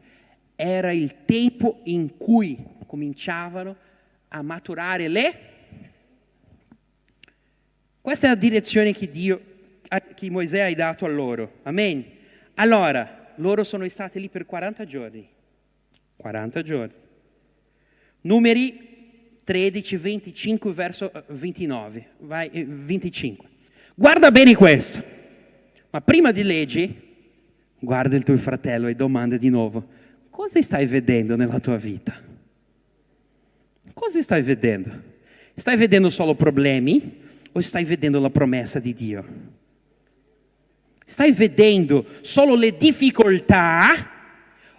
Era il tempo in cui cominciavano a maturare le... Questa è la direzione che Dio, che Mosè ha dato a loro, amen? Allora, loro sono stati lì per 40 giorni. 40 giorni. Numeri 13, 25 verso 29, eh, vai, 25. Eh, guarda bene questo. Ma prima di leggi, guarda il tuo fratello e domanda di nuovo, cosa stai vedendo nella tua vita? Cosa stai vedendo? Stai vedendo solo problemi o stai vedendo la promessa di Dio? Stai vedendo solo le difficoltà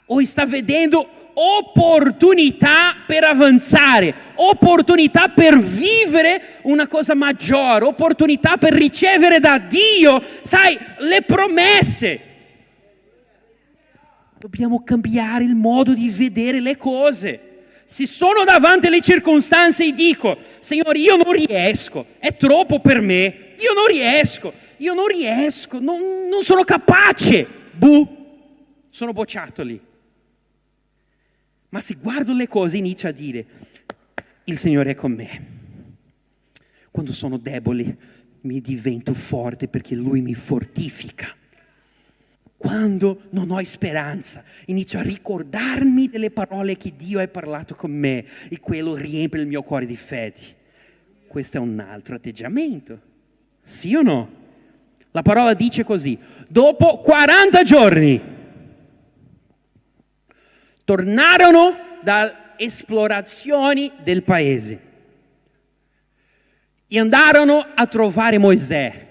o stai vedendo opportunità per avanzare, opportunità per vivere una cosa maggiore, opportunità per ricevere da Dio, sai, le promesse. Dobbiamo cambiare il modo di vedere le cose. Se sono davanti alle circostanze e dico, Signore, io non riesco, è troppo per me, io non riesco, io non riesco, non, non sono capace, buh, sono bocciato lì. Ma se guardo le cose inizio a dire, il Signore è con me. Quando sono debole mi divento forte perché Lui mi fortifica. Quando non ho speranza, inizio a ricordarmi delle parole che Dio ha parlato con me e quello riempie il mio cuore di fede. Questo è un altro atteggiamento, sì o no? La parola dice così, dopo 40 giorni tornarono dalle esplorazioni del paese e andarono a trovare Mosè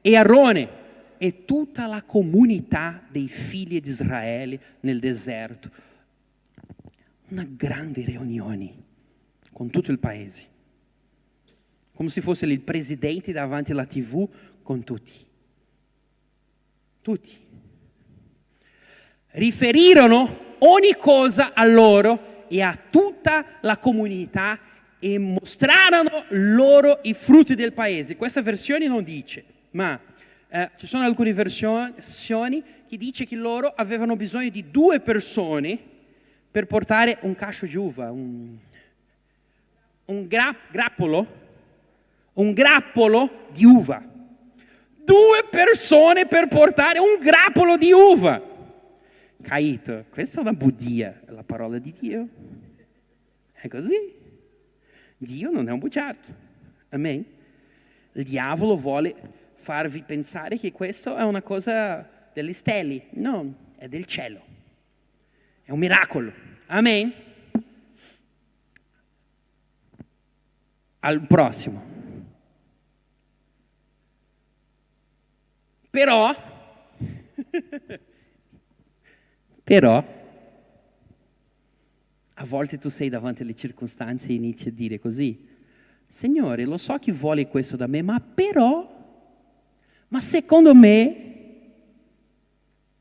e Arone e tutta la comunità dei figli di Israele nel deserto. Una grande riunione con tutto il paese, come se fosse il presidente davanti alla tv con tutti tutti. Riferirono ogni cosa a loro e a tutta la comunità e mostrarono loro i frutti del paese. Questa versione non dice, ma eh, ci sono alcune versioni che dice che loro avevano bisogno di due persone per portare un cascio di uva, un, un gra- grappolo, un grappolo di uva. Due persone per portare un grappolo di uva. Caito, questa è una bugia, è la parola di Dio. È così. Dio non è un bugiardo. Amen. Il diavolo vuole farvi pensare che questo è una cosa delle stelle. No, è del cielo. È un miracolo. Amen. Al prossimo. Però, però, a volte tu sei davanti alle circostanze e inizi a dire così, Signore, lo so che vuole questo da me, ma però, ma secondo me,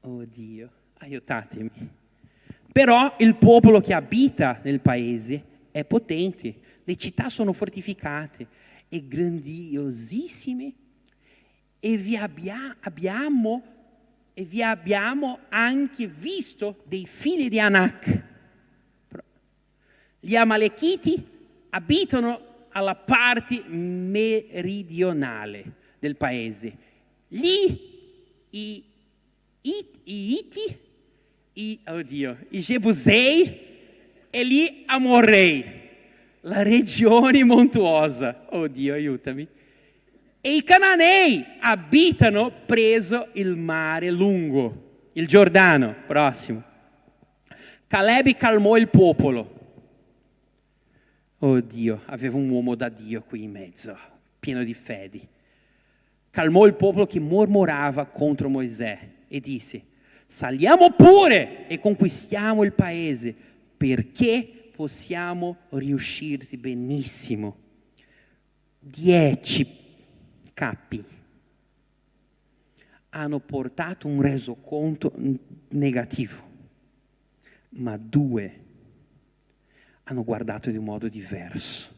oh Dio, aiutatemi. Però il popolo che abita nel paese è potente, le città sono fortificate e grandiosissime e vi abbia, abbiamo, e vi abbiamo anche visto dei figli di Anak gli Amalechiti abitano alla parte meridionale del paese. Lì i, i, i Iti, i, oddio, i Jebusei e gli Amorei, la regione montuosa. Oddio, aiutami. E i Cananei abitano preso il mare lungo, il Giordano, prossimo. Caleb calmò il popolo Oh Dio, aveva un uomo da Dio qui in mezzo, pieno di fedi. Calmò il popolo che mormorava contro Mosè e disse, saliamo pure e conquistiamo il paese perché possiamo riuscirti benissimo. Dieci capi hanno portato un resoconto negativo, ma due hanno guardato di un modo diverso,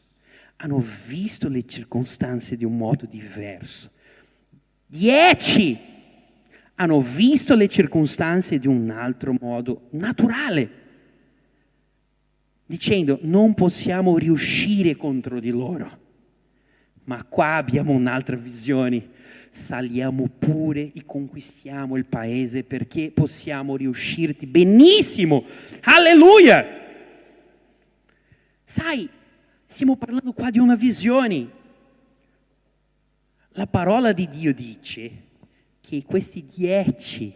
hanno visto le circostanze di un modo diverso. Dieci hanno visto le circostanze di un altro modo naturale, dicendo non possiamo riuscire contro di loro. Ma qua abbiamo un'altra visione. Saliamo pure e conquistiamo il paese perché possiamo riuscirti benissimo. Alleluia! Sai, stiamo parlando qua di una visione. La parola di Dio dice che questi dieci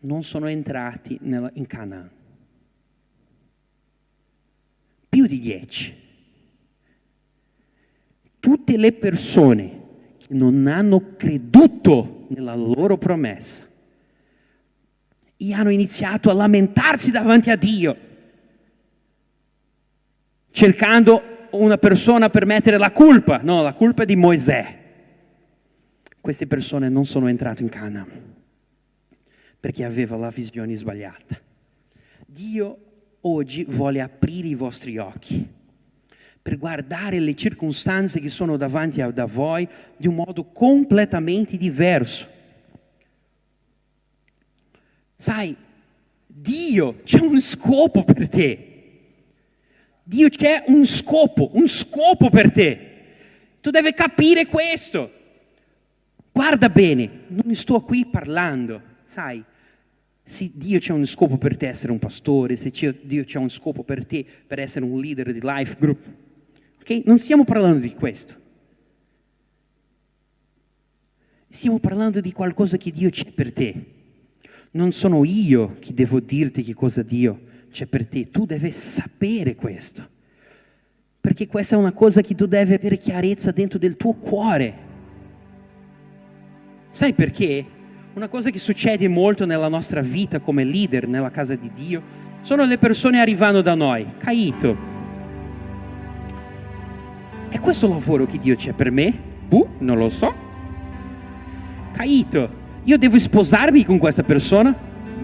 non sono entrati in Canaan. Più di dieci. Tutte le persone che non hanno creduto nella loro promessa e hanno iniziato a lamentarsi davanti a Dio cercando una persona per mettere la colpa, no, la colpa è di Mosè. Queste persone non sono entrate in Cana perché aveva la visione sbagliata. Dio oggi vuole aprire i vostri occhi per guardare le circostanze che sono davanti a da voi di un modo completamente diverso. Sai, Dio c'è un scopo per te. Dio c'è un scopo, un scopo per te. Tu devi capire questo. Guarda bene, non sto qui parlando, sai, se Dio c'è un scopo per te essere un pastore, se Dio c'è un scopo per te per essere un leader di life group, ok? Non stiamo parlando di questo. Stiamo parlando di qualcosa che Dio c'è per te. Non sono io che devo dirti che cosa Dio c'è per te, tu devi sapere questo, perché questa è una cosa che tu devi avere chiarezza dentro del tuo cuore. Sai perché? Una cosa che succede molto nella nostra vita come leader nella casa di Dio sono le persone arrivando da noi, caito. È questo il lavoro che Dio c'è per me? Buh, non lo so. Caito, io devo sposarmi con questa persona?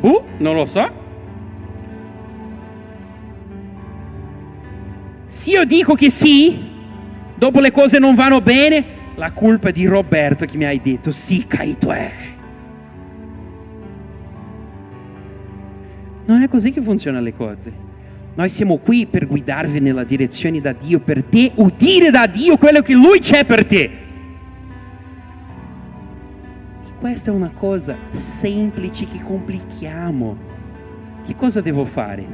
Buh, non lo so. Se io dico che sì, dopo le cose non vanno bene, la colpa è di Roberto che mi hai detto sì, Caito è. Non è così che funzionano le cose. Noi siamo qui per guidarvi nella direzione da Dio, per te, udire da Dio quello che Lui c'è per te. E questa è una cosa semplice che complichiamo. Che cosa devo fare?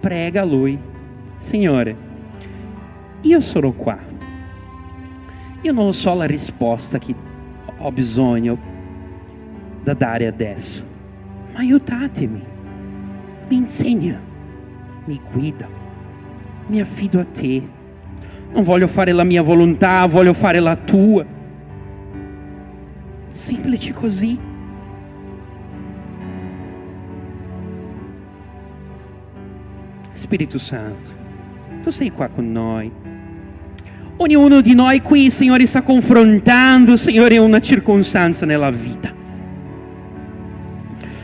Prega a Lui. Signore, io sono qua. Io non so la risposta che ho bisogno da dare adesso, ma aiutatemi, mi insegna, mi guida, mi affido a te. Non voglio fare la mia volontà, voglio fare la tua. Semplice così. Spirito Santo, tu sei qua con noi. Ognuno di noi qui, Signore, sta confrontando, Signore, una circostanza nella vita.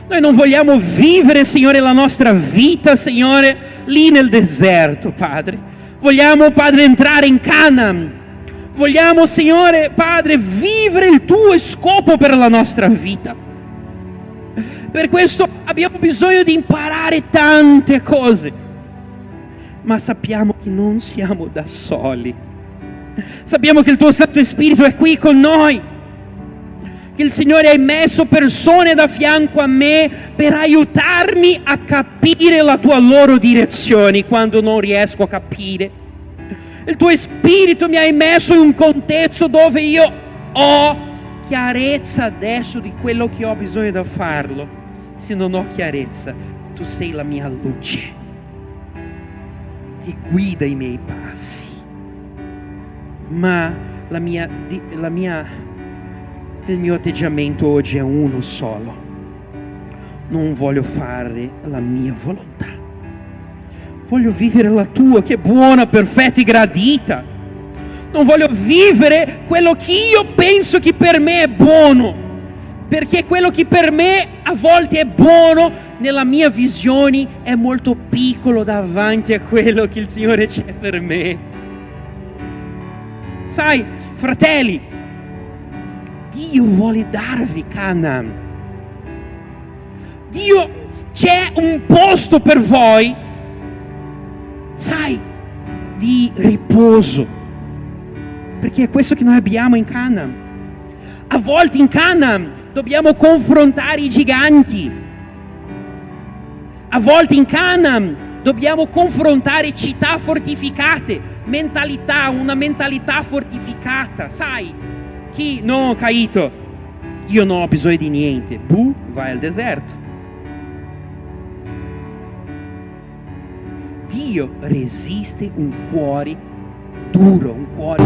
Noi non vogliamo vivere, Signore, la nostra vita, Signore, lì nel deserto, Padre. Vogliamo, Padre, entrare in Canaan. Vogliamo, Signore, Padre, vivere il tuo scopo per la nostra vita. Per questo abbiamo bisogno di imparare tante cose, ma sappiamo che non siamo da soli. Sappiamo che il tuo Santo Spirito è qui con noi che il Signore ha messo persone da fianco a me per aiutarmi a capire la tua loro direzione quando non riesco a capire. Il tuo spirito mi hai messo in un contesto dove io ho chiarezza adesso di quello che ho bisogno da farlo. Se non ho chiarezza, tu sei la mia luce e guida i miei passi. Ma la mia, la mia il mio atteggiamento oggi è uno solo. Non voglio fare la mia volontà. Voglio vivere la tua che è buona, perfetta e gradita. Non voglio vivere quello che io penso che per me è buono. Perché quello che per me a volte è buono, nella mia visione è molto piccolo davanti a quello che il Signore c'è per me. Sai, fratelli, Dio vuole darvi Canaan. Dio c'è un posto per voi, sai, di riposo. Perché è questo che noi abbiamo in Canaan. A volte in Canaan dobbiamo confrontare i giganti. A volte in Canaan dobbiamo confrontare città fortificate, mentalità, una mentalità fortificata, sai? chi non ho caíto, io non ho bisogno di niente. Bu, vai al deserto. Dio resiste un cuore duro, un cuore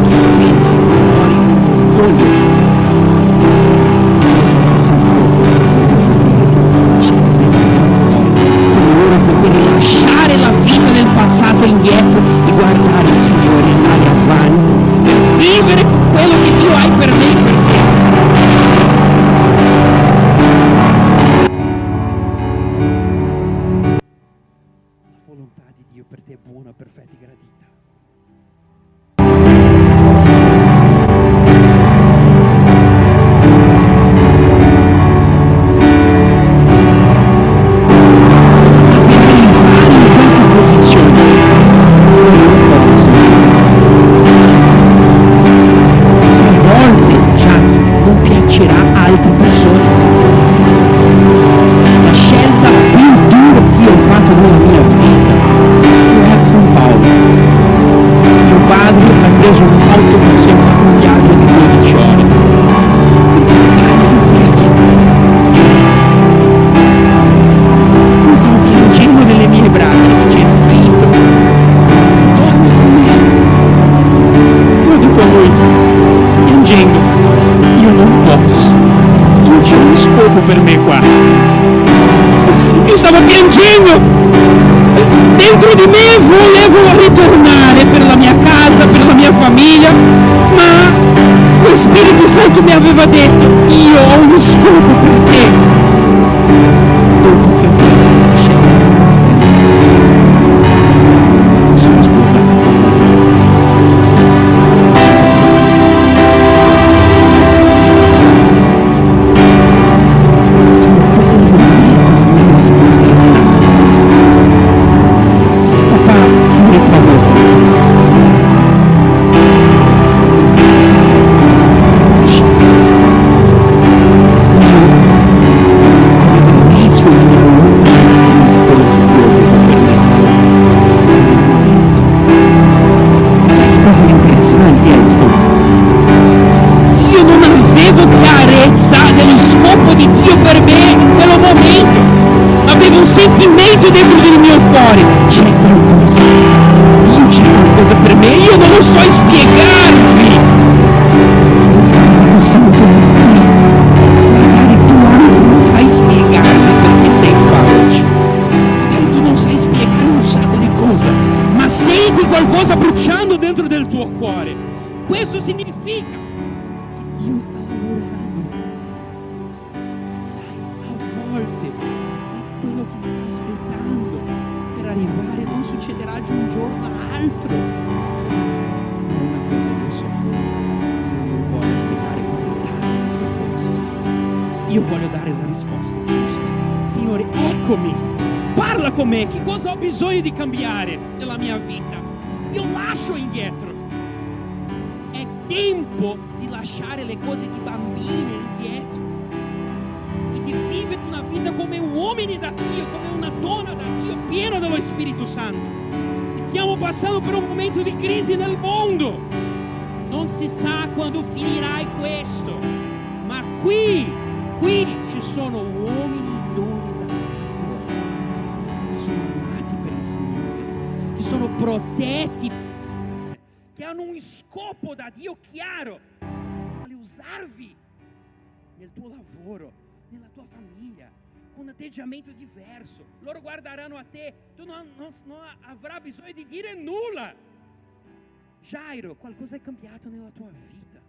Jairo, qualcosa è cambiato nella tua vita.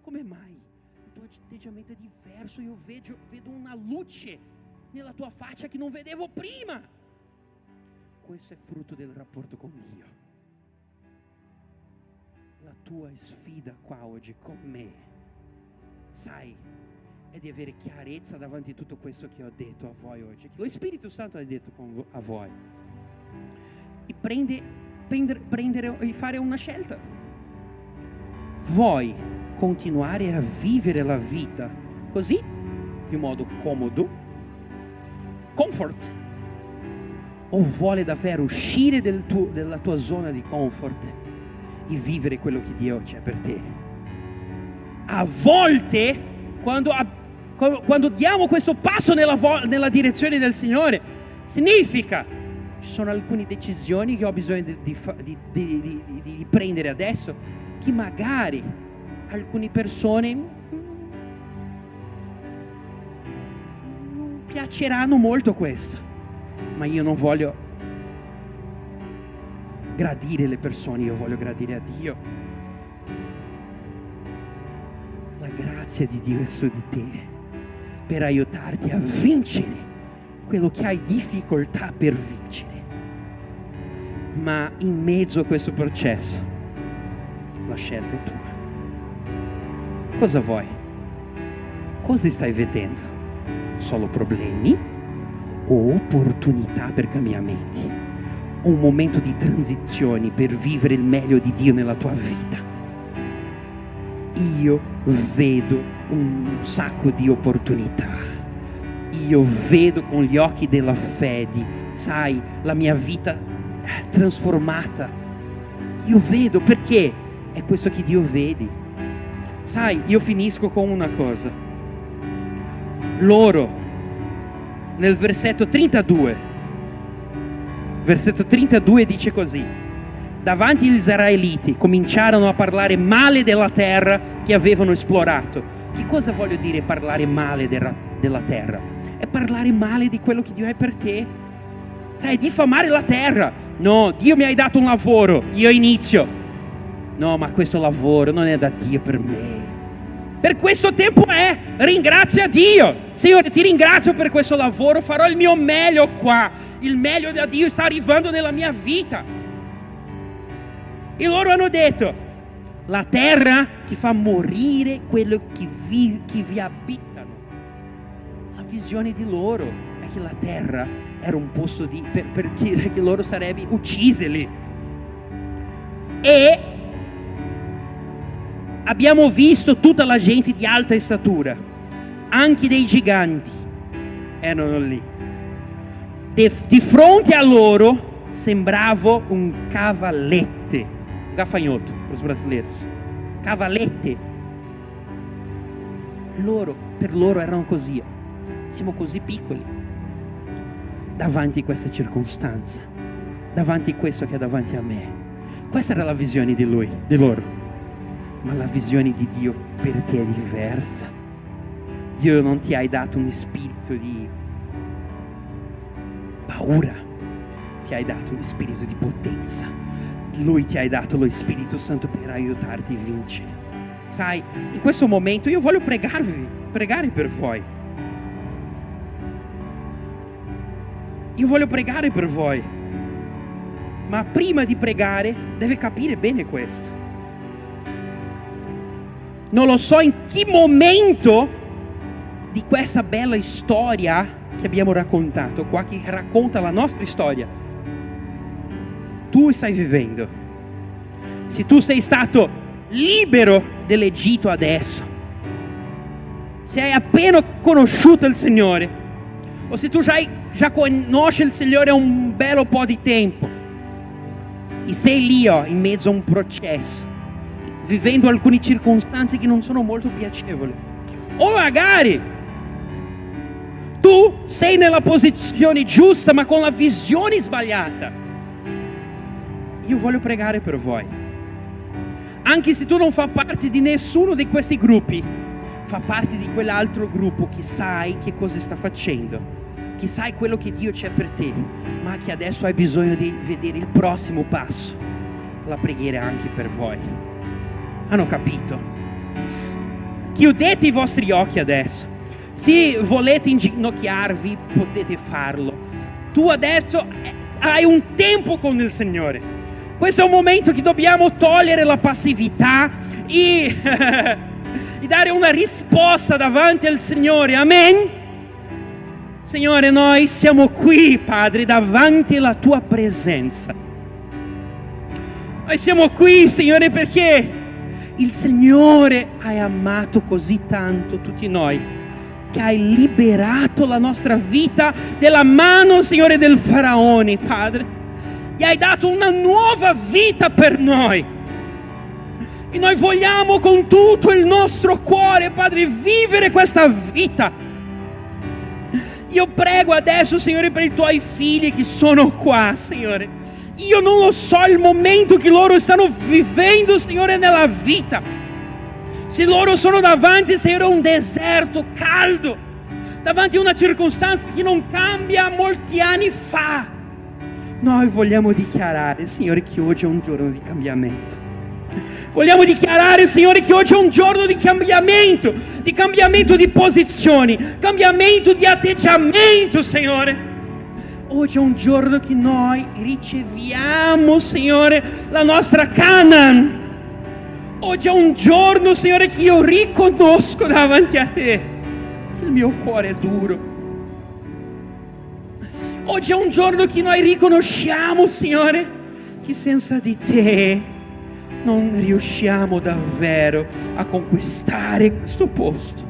Come mai? Il tuo atteggiamento è diverso. Io vedo, vedo una luce nella tua faccia che non vedevo prima. Questo è frutto del rapporto con Dio. La tua sfida qua oggi con me, sai, è di avere chiarezza davanti a tutto questo che ho detto a voi oggi. Che lo Spirito Santo ha detto a voi. E prende, prendere, prendere e fare una scelta. Vuoi continuare a vivere la vita così, di modo comodo, comfort, o vuole davvero uscire del tuo, dalla tua zona di comfort e vivere quello che Dio c'è per te? A volte, quando, quando diamo questo passo nella, nella direzione del Signore, significa ci sono alcune decisioni che ho bisogno di, di, di, di, prendere adesso che magari alcune persone non piaceranno molto questo ma io non voglio gradire le persone io voglio gradire a Dio. La grazia di Dio è su di te per aiutarti a vincere quello che hai difficoltà per vincere. Ma in mezzo a questo processo la scelta è tua. Cosa vuoi? Cosa stai vedendo? Solo problemi o opportunità per cambiamenti? Un momento di transizione per vivere il meglio di Dio nella tua vita? Io vedo un sacco di opportunità. Io vedo con gli occhi della fede, sai, la mia vita trasformata. Io vedo perché è questo che Dio vede. Sai, io finisco con una cosa. Loro, nel versetto 32, versetto 32 dice così. Davanti agli israeliti cominciarono a parlare male della terra che avevano esplorato. Che cosa voglio dire parlare male della, della terra? È parlare male di quello che Dio è per te sai, diffamare la terra. No, Dio mi ha dato un lavoro, io inizio. No, ma questo lavoro non è da Dio per me. Per questo tempo è, ringrazia Dio. Signore, ti ringrazio per questo lavoro, farò il mio meglio qua. Il meglio da Dio sta arrivando nella mia vita. E loro hanno detto, la terra ti fa morire quello che vi, che vi abitano. La visione di loro è che la terra era un posto di, per, per dire che loro sarebbero uccisi lì. E abbiamo visto tutta la gente di alta statura, anche dei giganti erano lì. De, di fronte a loro sembrava un cavalete, un gafanhoto para os brasileiros, cavalete. Loro, per loro erano così, siamo così piccoli davanti a questa circostanza, davanti a questo che è davanti a me. Questa era la visione di lui, di loro. Ma la visione di Dio per te è diversa. Dio non ti ha dato un spirito di paura, ti ha dato un spirito di potenza, Lui ti ha dato lo Spirito Santo per aiutarti a vincere. Sai, in questo momento io voglio pregarvi, pregare per voi. Io voglio pregare per voi. Ma prima di pregare deve capire bene questo. Non lo so in che momento di questa bella storia che abbiamo raccontato qua, che racconta la nostra storia, tu stai vivendo. Se tu sei stato libero dell'Egitto adesso, se hai appena conosciuto il Signore, o se tu già, già conosci il Signore un bel po' di tempo, e sei lì oh, in mezzo a un processo, vivendo alcune circostanze che non sono molto piacevoli, o magari tu sei nella posizione giusta ma con la visione sbagliata io voglio pregare per voi. Anche se tu non fa parte di nessuno di questi gruppi, fa parte di quell'altro gruppo che sai che cosa sta facendo, che sai quello che Dio c'è per te, ma che adesso hai bisogno di vedere il prossimo passo. La preghiera anche per voi. Hanno capito? Chiudete i vostri occhi adesso. Se volete inginocchiarvi, potete farlo. Tu adesso eh, hai un tempo con il Signore. Questo è un momento che dobbiamo togliere la passività e, e dare una risposta davanti al Signore. Amen. Signore, noi siamo qui, Padre, davanti alla tua presenza. Noi siamo qui, Signore, perché il Signore ha amato così tanto tutti noi, che hai liberato la nostra vita dalla mano, Signore, del faraone, Padre gli hai dato una nuova vita per noi. E noi vogliamo con tutto il nostro cuore, Padre, vivere questa vita. Io prego adesso, Signore, per i tuoi figli che sono qua, Signore. Io non lo so il momento che loro stanno vivendo, Signore, nella vita. Se loro sono davanti, Signore, a un deserto caldo, davanti a una circostanza che non cambia molti anni fa. Noi vogliamo dichiarare, Signore, che oggi è un giorno di cambiamento. Vogliamo dichiarare, Signore, che oggi è un giorno di cambiamento, di cambiamento di posizioni, cambiamento di atteggiamento, Signore. Oggi è un giorno che noi riceviamo, Signore, la nostra Canaan. Oggi è un giorno, Signore, che io riconosco davanti a te che il mio cuore è duro Oggi è un giorno che noi riconosciamo, Signore, che senza di te non riusciamo davvero a conquistare questo posto.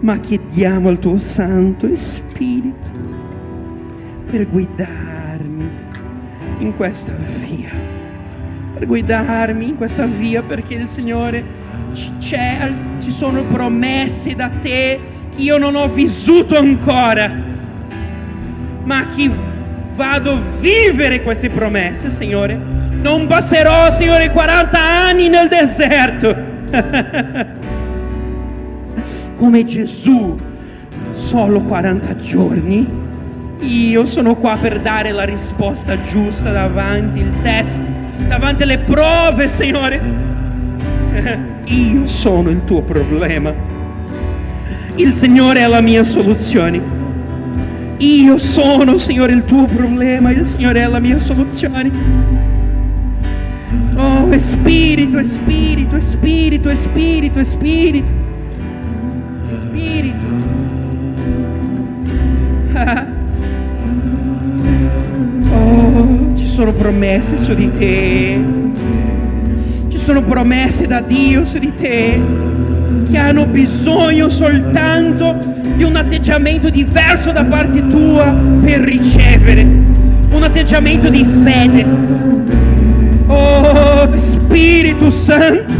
Ma chiediamo al tuo Santo Spirito per guidarmi in questa via, per guidarmi in questa via perché il Signore ci sono promesse da te che io non ho vissuto ancora ma che vado a vivere queste promesse, Signore. Non passerò, Signore, 40 anni nel deserto. Come Gesù, solo 40 giorni. Io sono qua per dare la risposta giusta davanti il test, davanti alle prove, Signore. Io sono il tuo problema. Il Signore è la mia soluzione. Io sono, Signore, il tuo problema, il Signore è la mia soluzione. Oh, Spirito, Spirito, Spirito, Spirito, Spirito, sono promesse su di te. Ci sono promesse da Dio su di te che hanno bisogno soltanto di un atteggiamento diverso da parte tua per ricevere, un atteggiamento di fede. Oh Spirito Santo,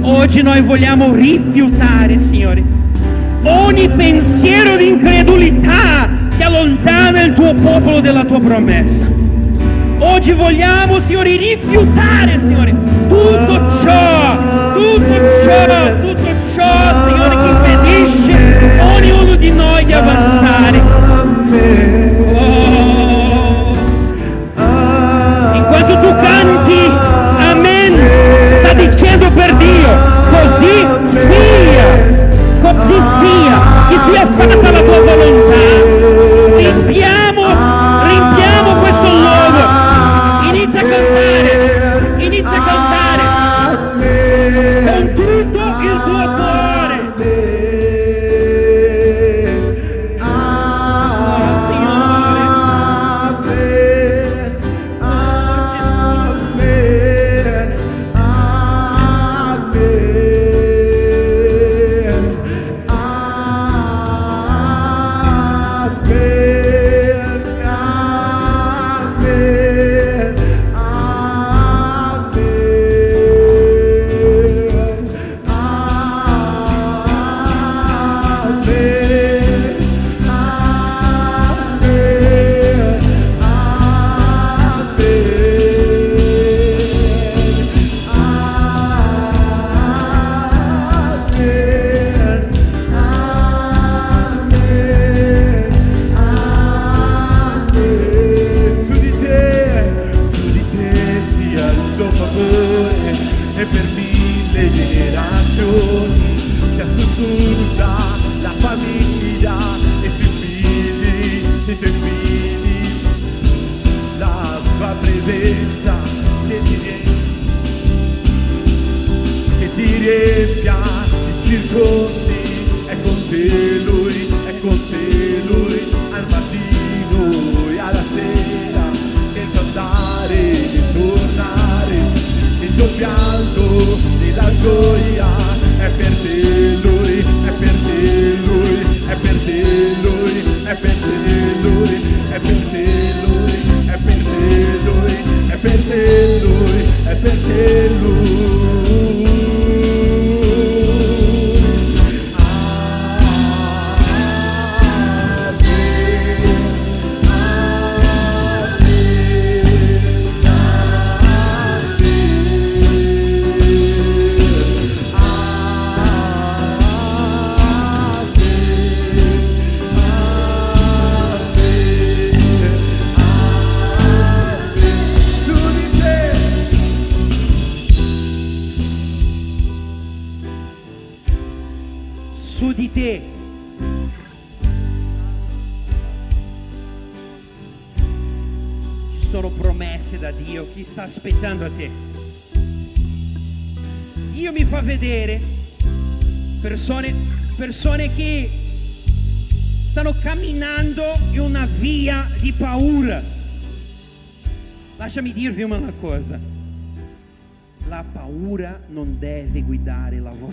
oggi noi vogliamo rifiutare, Signore, ogni pensiero di incredulità che allontana il tuo popolo dalla tua promessa. Oggi vogliamo, Signore, rifiutare, Signore, tutto ciò, tutto ciò, tutto ciò, Signore, che impedisce ognuno di noi di avanzare. Oh. Enquanto tu canti, Amen, sta dicendo per Dio, così sia, così sia, che sia fatta la tua volontà.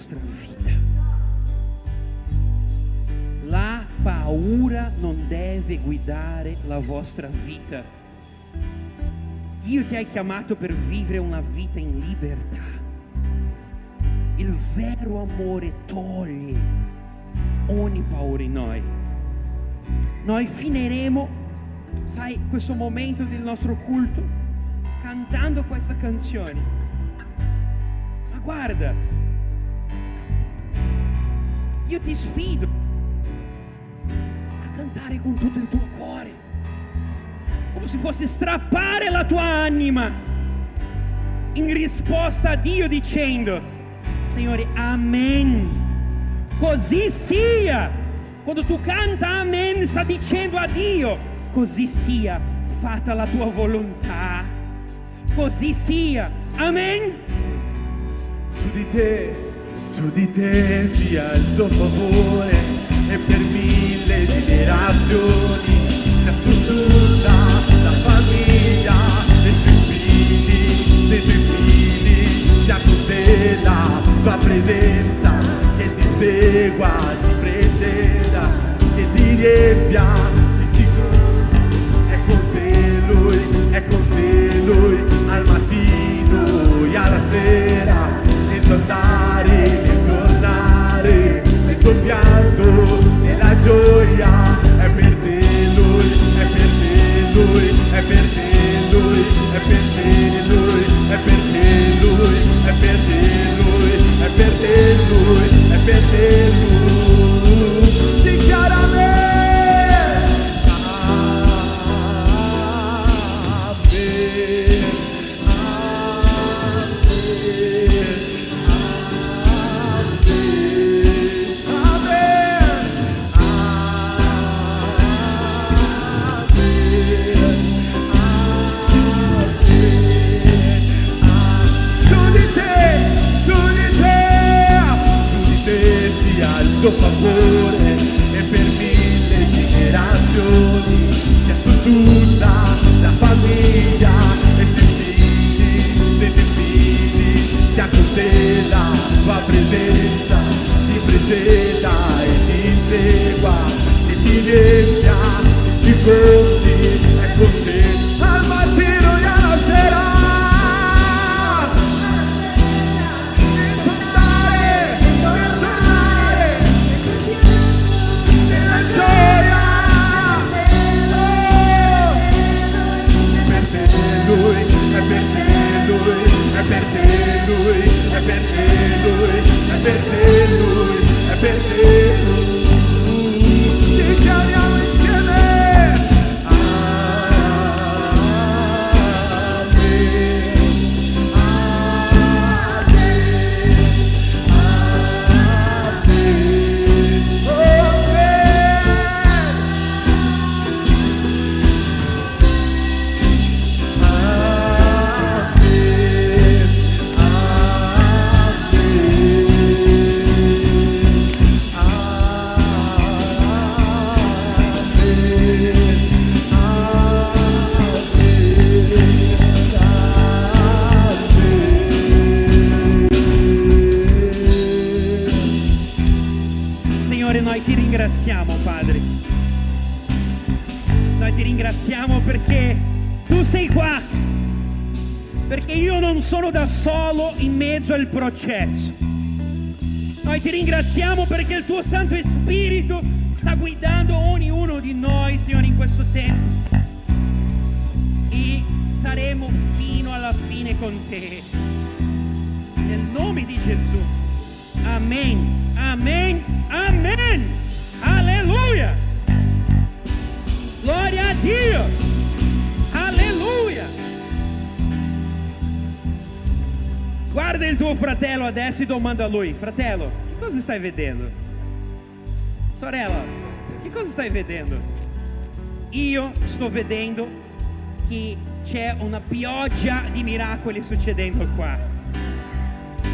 Vostra vita. La paura non deve guidare la vostra vita. Dio ti ha chiamato per vivere una vita in libertà. Il vero amore toglie ogni paura in noi. Noi finiremo, sai, questo momento del nostro culto cantando questa canzone. Ma guarda, io ti sfido a cantare con tutto il tuo cuore, come se fosse strappare la tua anima in risposta a Dio dicendo, Signore, amen. Così sia. Quando tu canta amen, sta dicendo a Dio, così sia, fatta la tua volontà. Così sia. Amen. su di te, su di te sia il suo favore e per mille generazioni sia su tutta la famiglia. Dei tuoi figli, dei tuoi figli, sia con te la tua presenza che ti segua, ti preceda, che ti riempia di sicuro. È con te lui, è con te lui al mattino e alla sera, tuo andare, tornare, nel tuo pianto, nella gioia, è per te lui, è per te lui, è per te lui, è per te lui, è per te lui, è per te lui, è per te lui, è per te lui. Tuo favore e per mille generazioni sia su tutta la famiglia e sui figli dei tuoi figli sia con te la tua presenza ti preceda e ti segua e ti riempia e ci al processo. Noi ti ringraziamo perché il tuo Santo Spirito sta guidando ognuno di noi, Signore, in questo tempo. E saremo fino alla fine con te. Nel nome di Gesù. Amen. Amen. Amen. Fratello adesso e domanda a lui, fratello, che cosa stai vedendo? Sorella, che cosa stai vedendo? Io sto vedendo che c'è una pioggia di miracoli succedendo qua.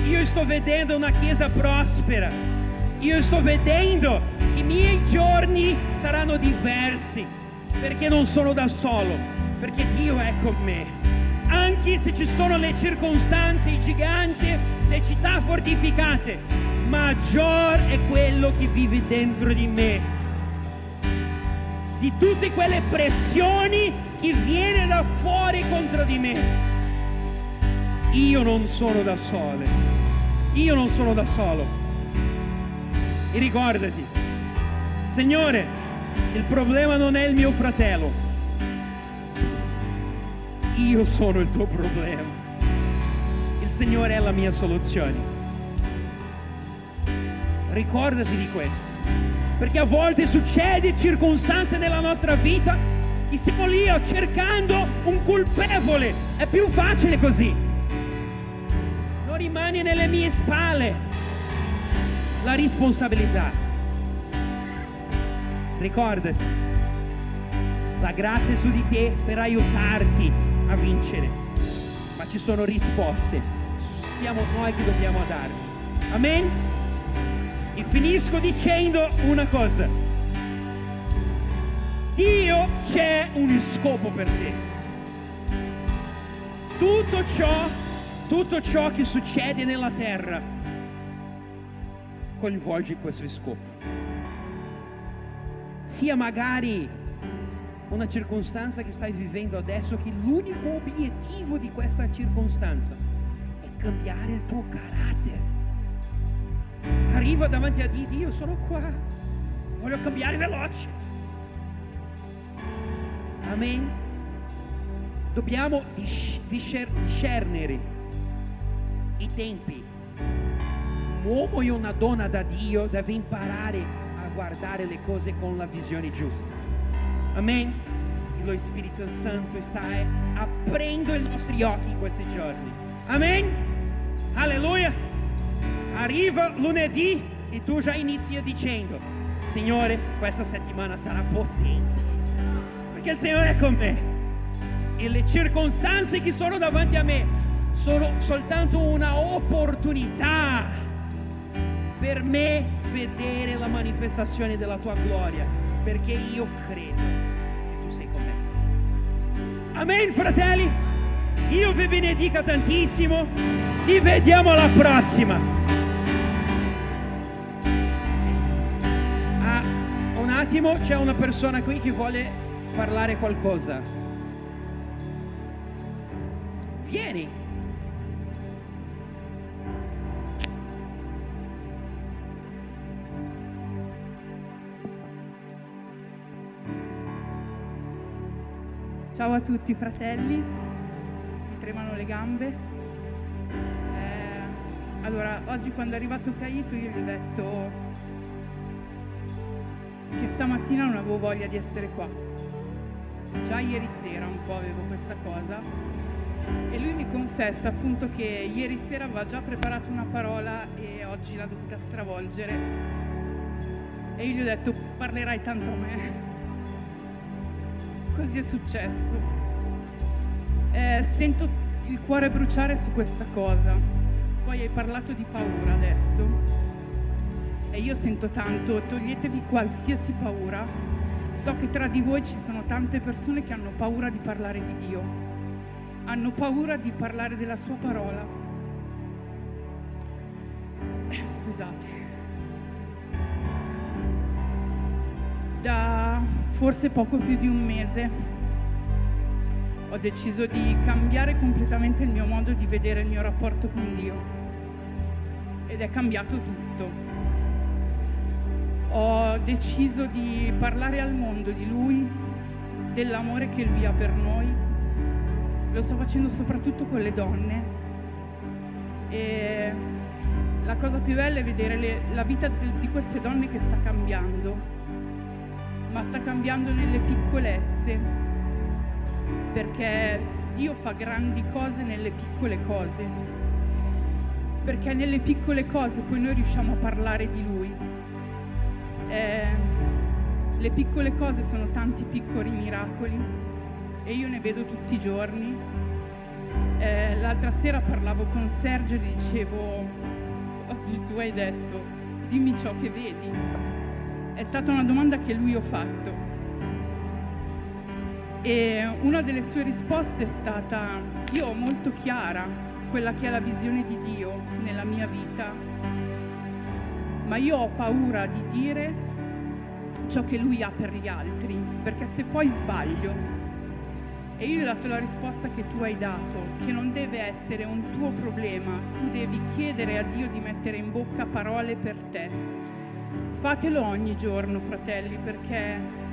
Io sto vedendo una chiesa prospera. Io sto vedendo che i miei giorni saranno diversi perché non sono da solo, perché Dio è con me anche se ci sono le circostanze, i giganti, le città fortificate, maggior è quello che vive dentro di me. Di tutte quelle pressioni che viene da fuori contro di me. Io non sono da solo. Io non sono da solo. E ricordati, Signore, il problema non è il mio fratello io sono il tuo problema. Signore è la mia soluzione. Ricordati di questo, perché a volte succede circostanze nella nostra vita che siamo lì cercando un colpevole. È più facile così. Non rimane nelle mie spalle la responsabilità. Ricordati, la grazia è su di te per aiutarti a vincere, ma ci sono risposte. Siamo noi che dobbiamo darle. Amen? E finisco dicendo una cosa. Dio c'è un scopo per te. Tutto ciò, tutto ciò che succede nella terra coinvolge questo scopo. Sia magari una circostanza che stai vivendo adesso che l'unico obiettivo di questa circostanza cambiare il tuo carattere. Arriva davanti a Dio, Dio sono qua, voglio cambiare veloce. Amen. Dobbiamo discernere i tempi. Un uomo e una donna da Dio deve imparare a guardare le cose con la visione giusta. Amen. Lo Spirito Santo sta aprendo i nostri occhi in questi giorni. Amen. Alleluia. Arriva lunedì e tu già inizi dicendo, Signore, questa settimana sarà potente. Perché il Signore è con me. E le circostanze che sono davanti a me sono soltanto una opportunità per me vedere la manifestazione della tua gloria, perché io credo Amen, fratelli. Dio vi benedica tantissimo. Ti vediamo alla prossima. Ah, un attimo, c'è una persona qui che vuole parlare qualcosa. Vieni. Ciao a tutti fratelli, tremano le gambe. Eh, allora, oggi quando è arrivato Caito io gli ho detto che stamattina non avevo voglia di essere qua. Già ieri sera un po' avevo questa cosa e lui mi confessa appunto che ieri sera aveva già preparato una parola e oggi l'ha dovuta stravolgere. E io gli ho detto parlerai tanto a me così è successo. Eh, sento il cuore bruciare su questa cosa. Poi hai parlato di paura adesso. E io sento tanto, toglietevi qualsiasi paura. So che tra di voi ci sono tante persone che hanno paura di parlare di Dio. Hanno paura di parlare della sua parola. Eh, scusate. Da forse poco più di un mese, ho deciso di cambiare completamente il mio modo di vedere il mio rapporto con Dio ed è cambiato tutto. Ho deciso di parlare al mondo di Lui, dell'amore che Lui ha per noi. Lo sto facendo soprattutto con le donne e la cosa più bella è vedere le, la vita di queste donne che sta cambiando, ma sta cambiando nelle piccolezze, perché Dio fa grandi cose nelle piccole cose, perché nelle piccole cose poi noi riusciamo a parlare di Lui. Eh, le piccole cose sono tanti piccoli miracoli e io ne vedo tutti i giorni. Eh, l'altra sera parlavo con Sergio e dicevo oggi tu hai detto, dimmi ciò che vedi. È stata una domanda che lui ha fatto. E una delle sue risposte è stata, io ho molto chiara quella che è la visione di Dio nella mia vita, ma io ho paura di dire ciò che lui ha per gli altri, perché se poi sbaglio e io gli ho dato la risposta che tu hai dato, che non deve essere un tuo problema, tu devi chiedere a Dio di mettere in bocca parole per te. Fatelo ogni giorno, fratelli, perché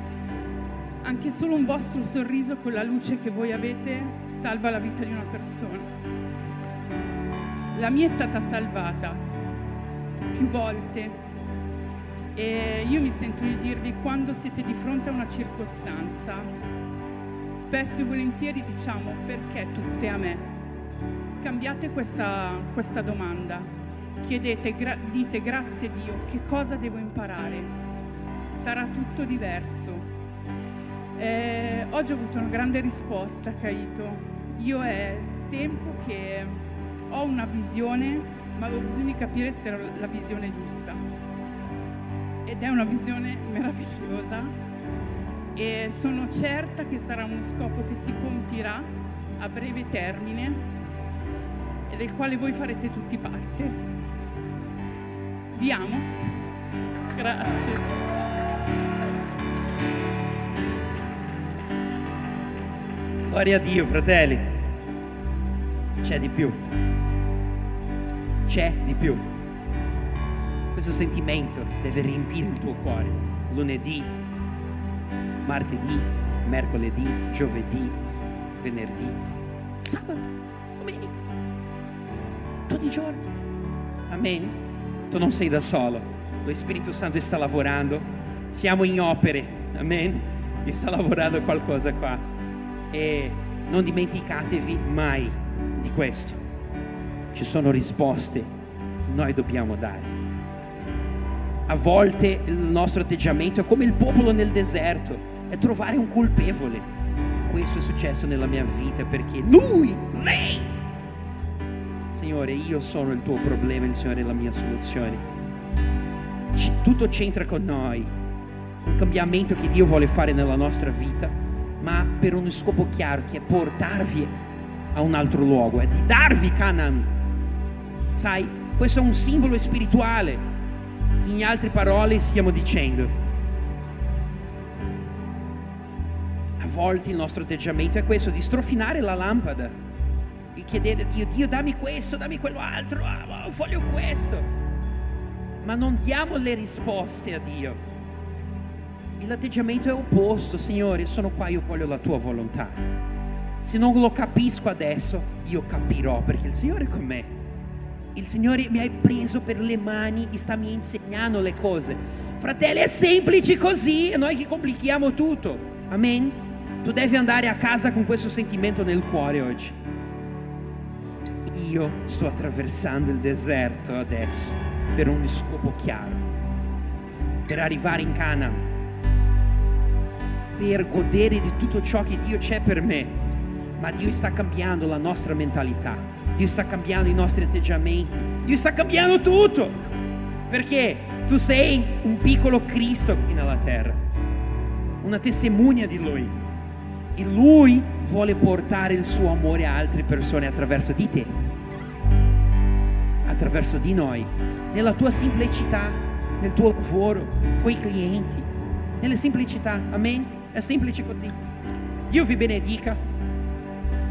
anche solo un vostro sorriso con la luce che voi avete salva la vita di una persona. La mia è stata salvata più volte e io mi sento di dirvi quando siete di fronte a una circostanza spesso e volentieri diciamo perché tutte a me? Cambiate questa, questa domanda, chiedete, gra- dite grazie Dio, che cosa devo imparare? Sarà tutto diverso. Eh, oggi ho avuto una grande risposta, Caito. Io è tempo che ho una visione, ma avevo bisogno di capire se era la visione giusta. Ed è una visione meravigliosa e sono certa che sarà uno scopo che si compirà a breve termine e del quale voi farete tutti parte. Vi amo. Grazie. Gloria a Dio, fratelli. C'è di più. C'è di più. Questo sentimento deve riempire il tuo cuore. Lunedì, martedì, mercoledì, giovedì, venerdì, sabato, domenica, tutti i giorni. Amen. Tu non sei da solo, lo Spirito Santo sta lavorando, siamo in opere, amen. E sta lavorando qualcosa qua. E non dimenticatevi mai di questo. Ci sono risposte che noi dobbiamo dare. A volte il nostro atteggiamento è come il popolo nel deserto è trovare un colpevole. Questo è successo nella mia vita perché lui, lei, Signore, io sono il tuo problema, il Signore è la mia soluzione. Tutto c'entra con noi, un cambiamento che Dio vuole fare nella nostra vita, ma per uno scopo chiaro che è portarvi a un altro luogo, è di darvi Canaan. Sai, questo è un simbolo spirituale che in altre parole stiamo dicendo volte il nostro atteggiamento è questo, di strofinare la lampada, di chiedere a Dio, Dio dammi questo, dammi quell'altro, ah, voglio questo. Ma non diamo le risposte a Dio. E l'atteggiamento è opposto, Signore, sono qua, io voglio la tua volontà. Se non lo capisco adesso, io capirò perché il Signore è con me. Il Signore mi ha preso per le mani e sta mi insegnando le cose. Fratelli, è semplice così, noi che complichiamo tutto. Amen. Tu devi andare a casa con questo sentimento nel cuore oggi. Io sto attraversando il deserto adesso per un scopo chiaro, per arrivare in Canaan, per godere di tutto ciò che Dio c'è per me. Ma Dio sta cambiando la nostra mentalità, Dio sta cambiando i nostri atteggiamenti, Dio sta cambiando tutto. Perché tu sei un piccolo Cristo qui nella terra, una testimonia di Lui e Lui vuole portare il suo amore a altre persone attraverso di te, attraverso di noi, nella tua semplicità, nel tuo lavoro, con i clienti, nella semplicità. Amen? È semplice così. Dio vi benedica.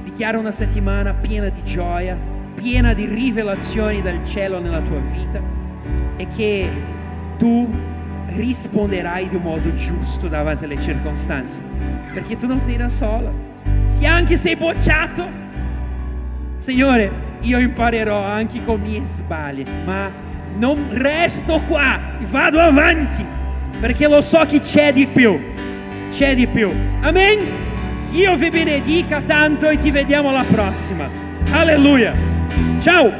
dichiaro una settimana piena di gioia, piena di rivelazioni dal cielo nella tua vita e che tu risponderai di un modo giusto davanti alle circostanze, perché tu non sei da sola. Se anche sei bocciato, Signore, io imparerò anche con i miei sbagli, ma non resto qua, vado avanti, perché lo so che c'è di più, c'è di più. Amen? Dio vi benedica tanto e ti vediamo alla prossima. Alleluia. Ciao.